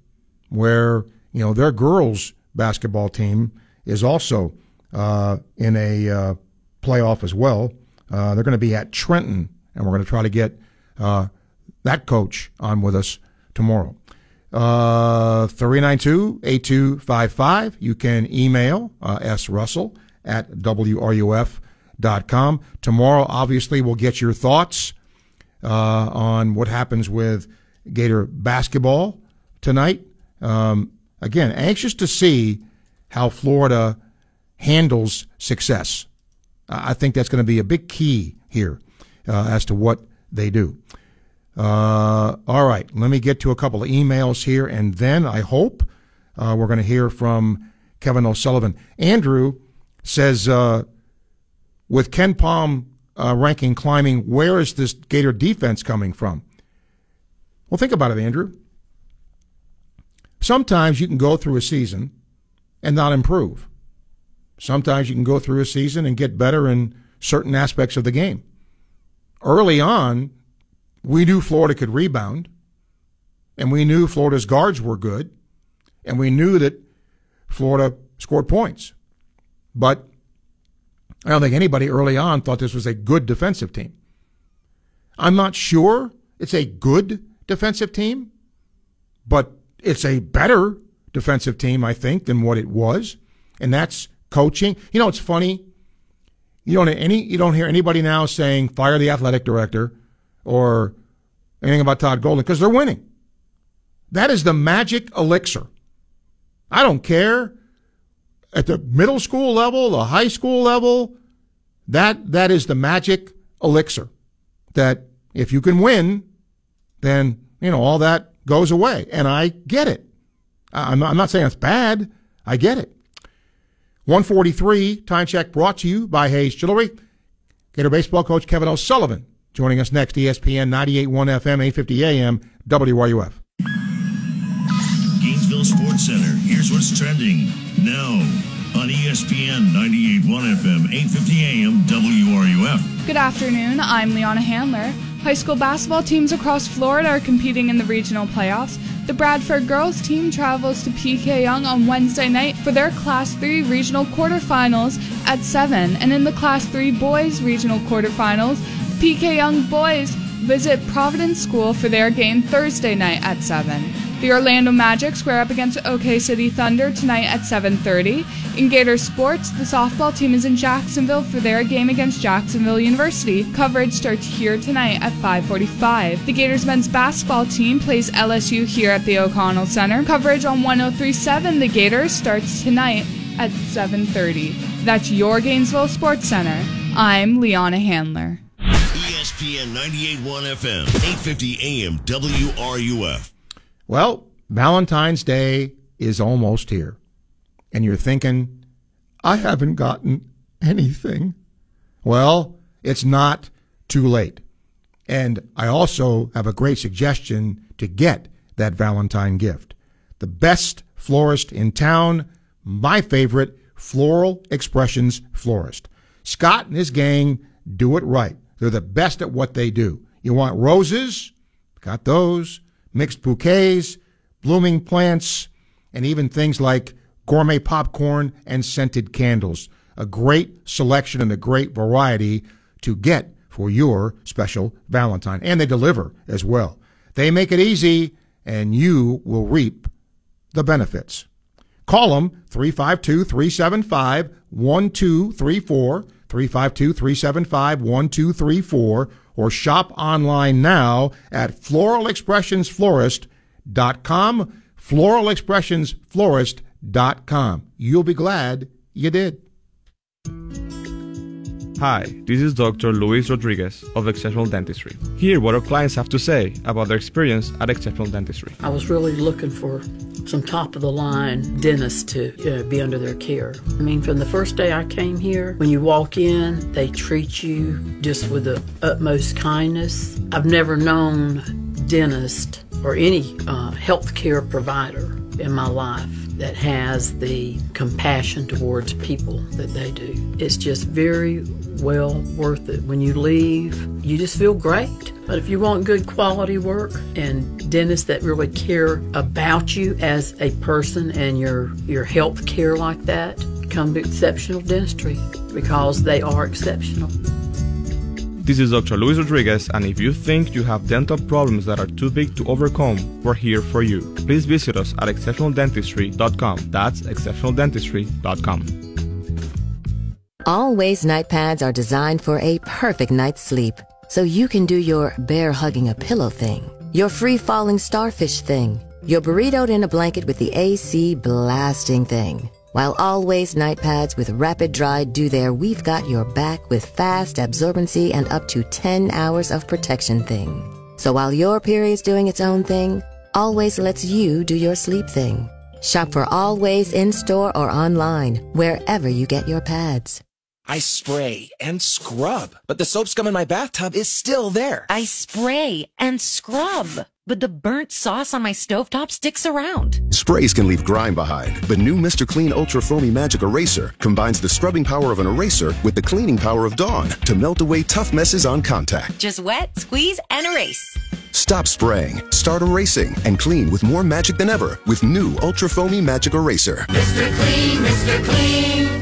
where you know their girls basketball team is also uh, in a uh, playoff as well. Uh, they're going to be at Trenton, and we're going to try to get uh, that coach on with us tomorrow. Uh, 392-8255. You can email uh, S. Russell at WRUF.com. Tomorrow, obviously, we'll get your thoughts uh, on what happens with Gator basketball tonight. Um, again, anxious to see how Florida handles success. I think that's going to be a big key here uh, as to what they do. Uh, all right, let me get to a couple of emails here, and then I hope uh, we're going to hear from Kevin O'Sullivan. Andrew says, uh, with KenPom uh, ranking climbing, where is this Gator defense coming from? Well, think about it, Andrew. Sometimes you can go through a season and not improve. Sometimes you can go through a season and get better in certain aspects of the game. Early on, we knew Florida could rebound, and we knew Florida's guards were good, and we knew that Florida scored points. But I don't think anybody early on thought this was a good defensive team. I'm not sure it's a good defensive team, but it's a better defensive team, I think, than what it was. And that's coaching. You know, it's funny. You don't any you don't hear anybody now saying fire the athletic director or anything about Todd Golden because they're winning. That is the magic elixir. I don't care at the middle school level, the high school level. That that is the magic elixir. That if you can win, then you know all that goes away, and I get it. I'm not, I'm not saying it's bad. I get it. 143 time check brought to you by Hayes Jewelry. Gator baseball coach Kevin O'Sullivan joining us next. ESPN 98.1 FM, 850 AM, WRUF. Gainesville Sports Center. Here's what's trending now on ESPN 98.1 FM, 850 AM, WRUF. Good afternoon. I'm Liana Handler. High school basketball teams across Florida are competing in the regional playoffs. The Bradford girls team travels to PK Yonge on Wednesday night for their Class 3 regional quarterfinals at 7. And in the Class 3 boys regional quarterfinals, the PK Yonge boys visit Providence School for their game Thursday night at 7. The Orlando Magic square up against OK City Thunder tonight at 7:30. In Gator Sports, the softball team is in Jacksonville for their game against Jacksonville University. Coverage starts here tonight at 5:45. The Gators men's basketball team plays LSU here at the O'Connell Center. Coverage on 1037 The Gators starts tonight at 7:30. That's your Gainesville Sports Center. I'm Liana Handler. ESPN 98.1 FM, 850 AM, WRUF. Well, Valentine's Day is almost here. And you're thinking, I haven't gotten anything. Well, it's not too late. And I also have a great suggestion to get that Valentine gift. The best florist in town, my favorite, Floral Expressions Florist. Scott and his gang do it right. They're the best at what they do. You want roses? Got those. Mixed bouquets, blooming plants, and even things like gourmet popcorn and scented candles. A great selection and a great variety to get for your special Valentine. And they deliver as well. They make it easy, and you will reap the benefits. Call them 352 375 1234, 352 375 1234, or shop online now at floralexpressionsflorist.com. Floralexpressionsflorist.com. You'll be glad you did. Hi, this is Dr. Luis Rodriguez of Exceptional Dentistry. Hear what our clients have to say about their experience at Exceptional Dentistry. I was really looking for some top of the line dentists to be under their care. I mean, from the first day I came here, when you walk in, they treat you just with the utmost kindness. I've never known dentist or any uh, healthcare provider in my life that has the compassion towards people that they do. It's just very well worth it. When you leave, you just feel great. But if you want good quality work and dentists that really care about you as a person and your your health care like that, come to Exceptional Dentistry because they are exceptional. This is Dr. Luis Rodriguez, and if you think you have dental problems that are too big to overcome, we're here for you. Please visit us at exceptionaldentistry.com. That's exceptionaldentistry.com. Always night pads are designed for a perfect night's sleep. So you can do your bear hugging a pillow thing, your free falling starfish thing, your burritoed in a blanket with the AC blasting thing. While always night pads with rapid dry do their we've got your back with fast absorbency and up to 10 hours of protection thing. So while your period's doing its own thing, always lets you do your sleep thing. Shop for always in store or online, wherever you get your pads. I spray and scrub, but the soap scum in my bathtub is still there. I spray and scrub, but the burnt sauce on my stovetop sticks around. Sprays can leave grime behind, but new Mr. Clean Ultra Foamy Magic Eraser combines the scrubbing power of an eraser with the cleaning power of Dawn to melt away tough messes on contact. Just wet, squeeze, and erase. Stop spraying, start erasing, and clean with more magic than ever with new Ultra Foamy Magic Eraser. Mr. Clean, Mr. Clean.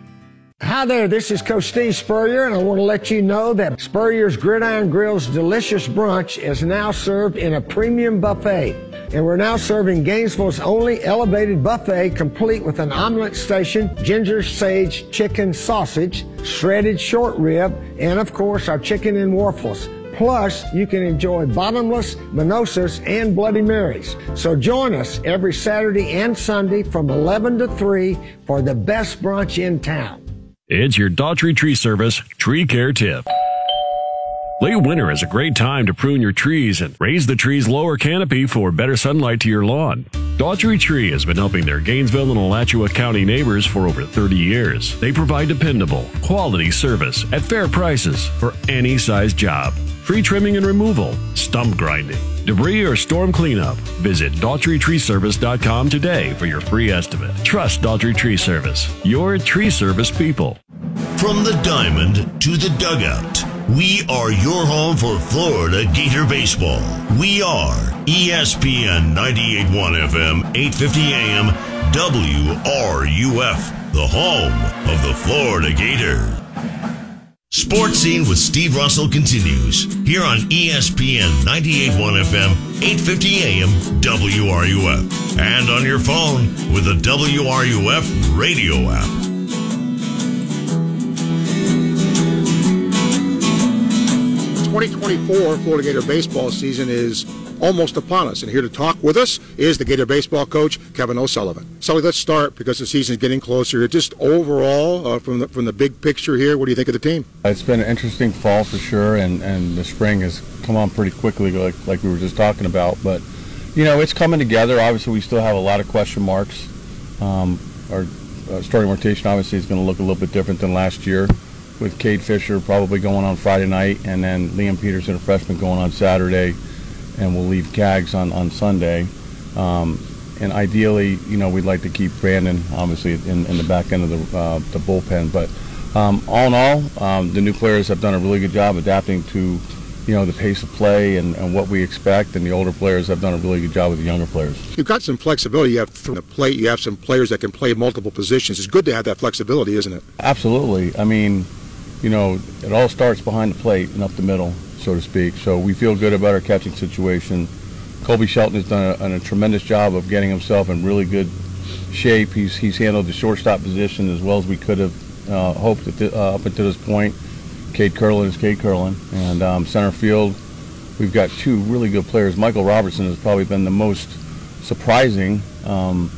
Hi there, this is Coach Steve Spurrier, and I want to let you know that Spurrier's Gridiron Grill's delicious brunch is now served in a premium buffet. And we're now serving Gainesville's only elevated buffet complete with an omelet station, ginger sage chicken sausage, shredded short rib, and of course our chicken and waffles. Plus, you can enjoy bottomless mimosas and Bloody Marys. So join us every Saturday and Sunday from 11 to 3 for the best brunch in town. It's your Daughtry Tree Service tree care tip. Late winter is a great time to prune your trees and raise the tree's lower canopy for better sunlight to your lawn. Daughtry Tree has been helping their Gainesville and Alachua County neighbors for over 30 years. They provide dependable, quality service at fair prices for any size job. Tree trimming and removal, stump grinding, debris or storm cleanup. Visit DaughtryTreeService.com today for your free estimate. Trust Daughtry Tree Service, your tree service people. From the diamond to the dugout, we are your home for Florida Gator baseball. We are ESPN 98.1 FM, 8:50 AM, WRUF, the home of the Florida Gator. Sports Scene with Steve Russell continues here on ESPN 98.1 FM, 8:50 AM, WRUF, and on your phone with the WRUF radio app. 2024 Florida Gator baseball season is almost upon us, and here to talk with us is the Gator baseball coach Kevin O'Sullivan. Sully, let's start because the season is getting closer. Just overall, uh, from the from the big picture here, what do you think of the team? It's been an interesting fall for sure, and, and the spring has come on pretty quickly, like, like we were just talking about. But, you know, it's coming together. Obviously, we still have a lot of question marks. Um, our uh, starting rotation obviously is going to look a little bit different than last year, with Cade Fisher probably going on Friday night, and then Liam Peterson, a freshman, going on Saturday, and we'll leave Cags on, on Sunday. Um, and ideally, you know, we'd like to keep Brandon, obviously, in, in the back end of the, uh, the bullpen. But um, all in all, um, the new players have done a really good job adapting to, you know, the pace of play and, and what we expect. And the older players have done a really good job with the younger players. You've got some flexibility. You have from the plate. You have some players that can play multiple positions. It's good to have that flexibility, isn't it? Absolutely. I mean, you know, it all starts behind the plate and up the middle, so to speak. So we feel good about our catching situation. Colby Shelton has done a, a tremendous job of getting himself in really good shape. He's he's handled the shortstop position as well as we could have uh, hoped the, uh, up until this point. Cade Kurland is Cade Kurland, and um, center field, we've got two really good players. Michael Robertson has probably been the most surprising um,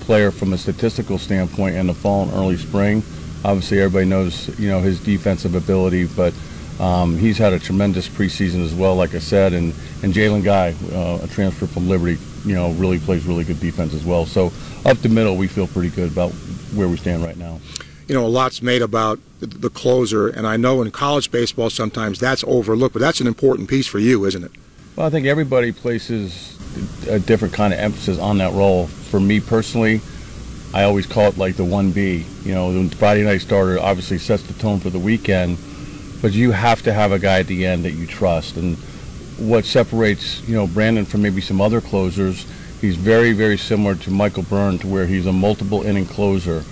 player from a statistical standpoint in the fall and early spring. Obviously, everybody knows you know his defensive ability, but um, he's had a tremendous preseason as well. Like I said, and and Jalen Guy, uh, a transfer from Liberty, you know, really plays really good defense as well. So up the middle, we feel pretty good about where we stand right now. You know, a lot's made about the, the closer, and I know in college baseball sometimes that's overlooked, but that's an important piece for you, isn't it? Well, I think everybody places a different kind of emphasis on that role. For me personally, I always call it like the 1B. You know, the Friday night starter obviously sets the tone for the weekend, but you have to have a guy at the end that you trust. And what separates, you know, Brandon from maybe some other closers, he's very, very similar to Michael Byrne to where he's a multiple inning closer.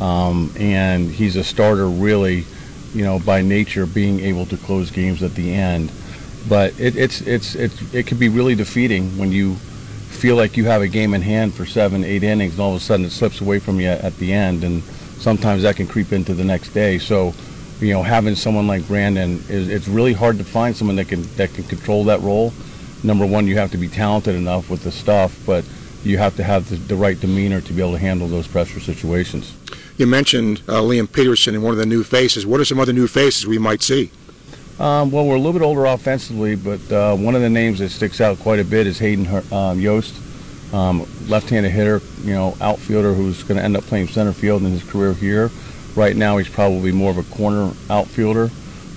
Um, and he's a starter really, you know, by nature being able to close games at the end. But it, it's, it's, it's, it can be really defeating when you feel like you have a game in hand for seven, eight innings, and all of a sudden it slips away from you at the end. And sometimes that can creep into the next day. So, you know, having someone like Brandon is it's really hard to find someone that can that can control that role. Number one, you have to be talented enough with the stuff, but you have to have the, the right demeanor to be able to handle those pressure situations. You mentioned uh, Liam Peterson and one of the new faces. What are some other new faces we might see? Um, well, we're a little bit older offensively, but uh, one of the names that sticks out quite a bit is Hayden um, Yost, um, left-handed hitter, you know, outfielder who's going to end up playing center field in his career here. Right now, he's probably more of a corner outfielder,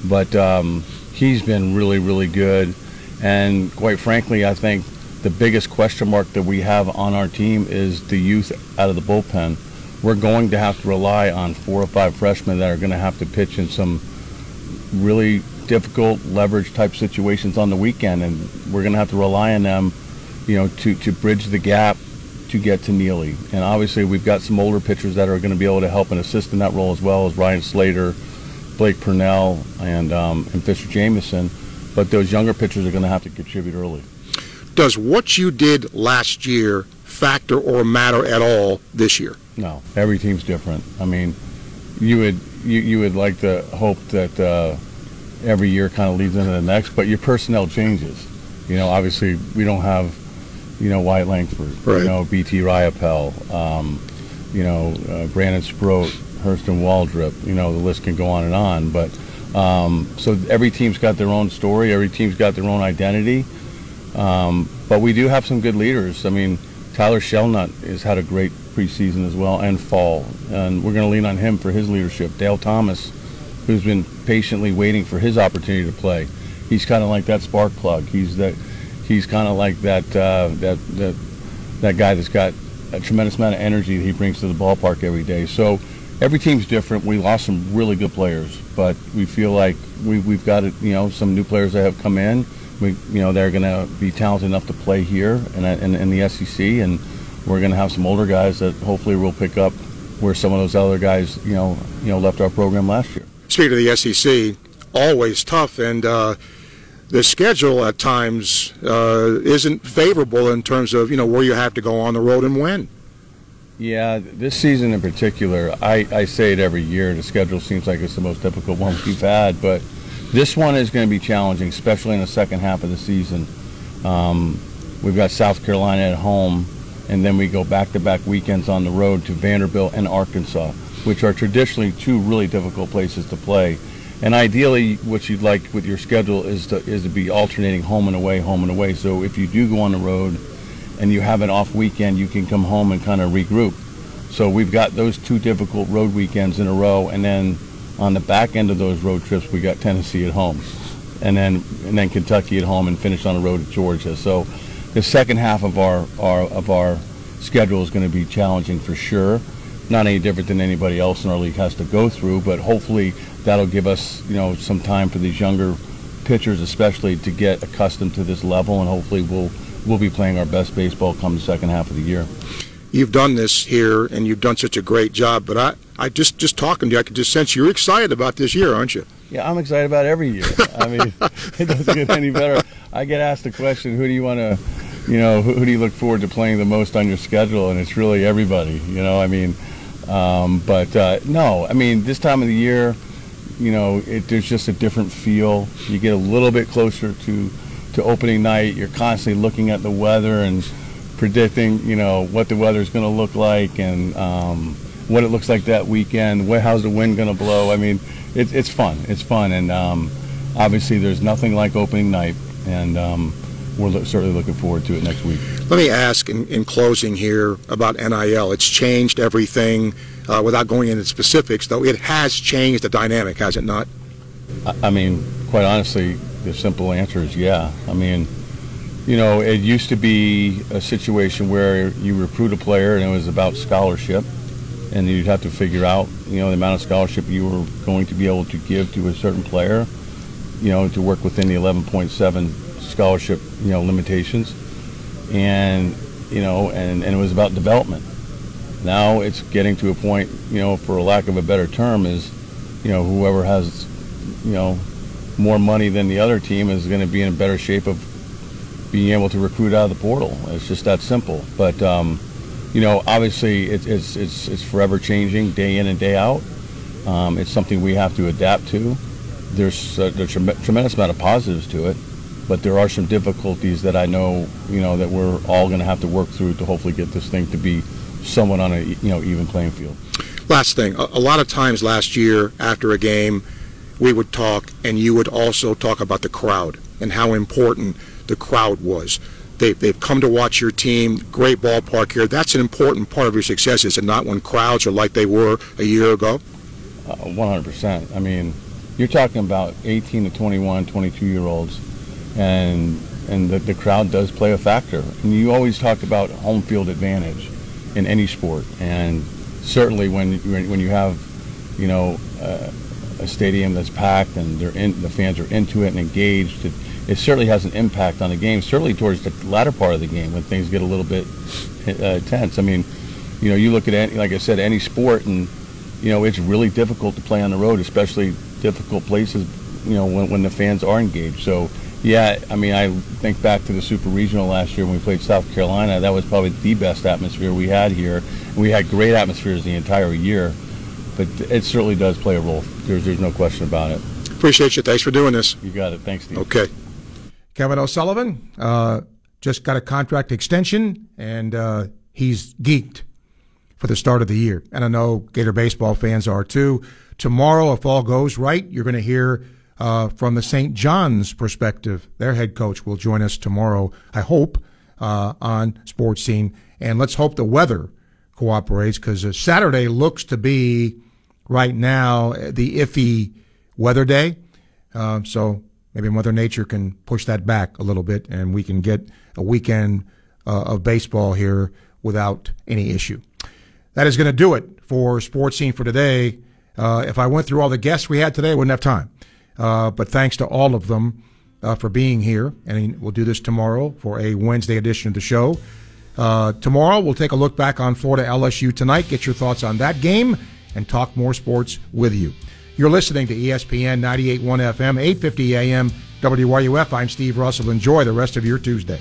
but um, he's been really, really good. And quite frankly, I think the biggest question mark that we have on our team is the youth out of the bullpen. We're going to have to rely on four or five freshmen that are going to have to pitch in some really difficult leverage type situations on the weekend, and we're going to have to rely on them, you know, to, to bridge the gap to get to Neely. And obviously, we've got some older pitchers that are going to be able to help and assist in that role as well as Ryan Slater, Blake Purnell, and um, and Fisher Jameson. But those younger pitchers are going to have to contribute early. Does what you did last year factor or matter at all this year? No, every team's different. I mean, you would you, you would like to hope that uh, every year kind of leads into the next, but your personnel changes. You know, obviously we don't have you know Wyatt Langford, Right. you know BT Riopelle, um, you know uh, Brandon Sproat, Hurston Waldrop. You know the list can go on and on. But um, so every team's got their own story. Every team's got their own identity. Um, but we do have some good leaders. I mean, Tyler Shelnut has had a great preseason as well and fall, and we're going to lean on him for his leadership. Dale Thomas, who's been patiently waiting for his opportunity to play, he's kind of like that spark plug. He's that. He's kind of like that, uh, that that that guy that's got a tremendous amount of energy that he brings to the ballpark every day. So every team's different. We lost some really good players, but we feel like we, we've got you know some new players that have come in. We you know they're going to be talented enough to play here in, in, in the SEC, and we're going to have some older guys that hopefully will pick up where some of those other guys you know you know left our program last year. Speaking of the SEC, always tough, and uh, the schedule at times uh, isn't favorable in terms of you know where you have to go on the road and when. Yeah, this season in particular, I, I say it every year. The schedule seems like it's the most difficult one we've had, but this one is going to be challenging, especially in the second half of the season. Um, we've got South Carolina at home, and then we go back-to-back weekends on the road to Vanderbilt and Arkansas, which are traditionally two really difficult places to play. And ideally, what you'd like with your schedule is to is to be alternating home and away, home and away. So if you do go on the road and you have an off weekend, you can come home and kind of regroup. So we've got those two difficult road weekends in a row, and then on the back end of those road trips, we got Tennessee at home, and then and then Kentucky at home, and finish on the road at Georgia. So the second half of our, our of our schedule is going to be challenging for sure. Not any different than anybody else in our league has to go through, but hopefully that'll give us you know some time for these younger pitchers, especially, to get accustomed to this level, and hopefully we'll we'll be playing our best baseball come the second half of the year. You've done this here, and you've done such a great job. But I, I just just talking to you, I could just sense you're excited about this year, aren't you? Yeah, I'm excited about every year. I mean, it doesn't get any better. I get asked the question, who do you want to, you know, who, who do you look forward to playing the most on your schedule? And it's really everybody, you know, I mean, um, but uh, no, I mean, this time of the year, you know, it, there's just a different feel. You get a little bit closer to, to opening night. You're constantly looking at the weather and predicting, you know, what the weather's going to look like and um, what it looks like that weekend. What, how's the wind going to blow? I mean, it, it's fun. It's fun, and um, obviously, there's nothing like opening night, and um, we're lo- certainly looking forward to it next week. Let me ask in, in closing here about NIL. It's changed everything. Uh, without going into specifics, though, it has changed the dynamic, has it not? I, I mean, quite honestly, the simple answer is yeah. I mean, you know, it used to be a situation where you recruit a player and it was about scholarship, and you'd have to figure out, you know, the amount of scholarship you were going to be able to give to a certain player, you know, to work within the 11.7 scholarship, you know, limitations, and you know, and, and it was about development. Now it's getting to a point, you know, for lack of a better term, is, you know, whoever has, you know, more money than the other team is going to be in a better shape of being able to recruit out of the portal. It's just that simple. But um, you know, obviously, it's it's it's it's forever changing, day in and day out. Um, it's something we have to adapt to. There's a, a trem- tremendous amount of positives to it, but there are some difficulties that I know, you know, that we're all going to have to work through to hopefully get this thing to be somewhat on a you know even playing field. Last thing, a, a lot of times last year after a game, we would talk, and you would also talk about the crowd and how important the crowd was. They, they've come to watch your team. Great ballpark here. That's an important part of your success, is it not? When crowds are like they were a year ago. Uh, 100%. I mean, you're talking about 18 to 21, 22 year olds, and and the, the crowd does play a factor. And you always talk about home field advantage in any sport, and certainly when when you have, you know, uh, a stadium that's packed and they're in, the fans are into it and engaged. It, it certainly has an impact on the game. Certainly towards the latter part of the game when things get a little bit uh, tense. I mean, you know, you look at any, like I said, any sport, and you know, it's really difficult to play on the road, especially difficult places. You know, when, when the fans are engaged. So, yeah, I mean, I think back to the Super Regional last year when we played South Carolina. That was probably the best atmosphere we had here. We had great atmospheres the entire year, but it certainly does play a role. There's, there's no question about it. Appreciate you. Thanks for doing this. You got it. Thanks, Steve. Okay. Kevin O'Sullivan uh, just got a contract extension, and uh, he's geeked for the start of the year. And I know Gator baseball fans are too. Tomorrow, if all goes right, you're going to hear uh, from the St. John's perspective. Their head coach will join us tomorrow, I hope, uh, on Sports Scene. And let's hope the weather cooperates because Saturday looks to be right now the iffy weather day. Uh, so maybe Mother Nature can push that back a little bit and we can get a weekend uh, of baseball here without any issue. That is going to do it for Sports Scene for today. Uh, if I went through all the guests we had today, I wouldn't have time. Uh, but thanks to all of them uh, for being here. And we'll do this tomorrow for a Wednesday edition of the show. Uh, tomorrow, we'll take a look back on Florida LSU tonight, get your thoughts on that game, and talk more sports with you. You're listening to ESPN 98.1 FM, 850 AM, WRUF. I'm Steve Russell. Enjoy the rest of your Tuesday.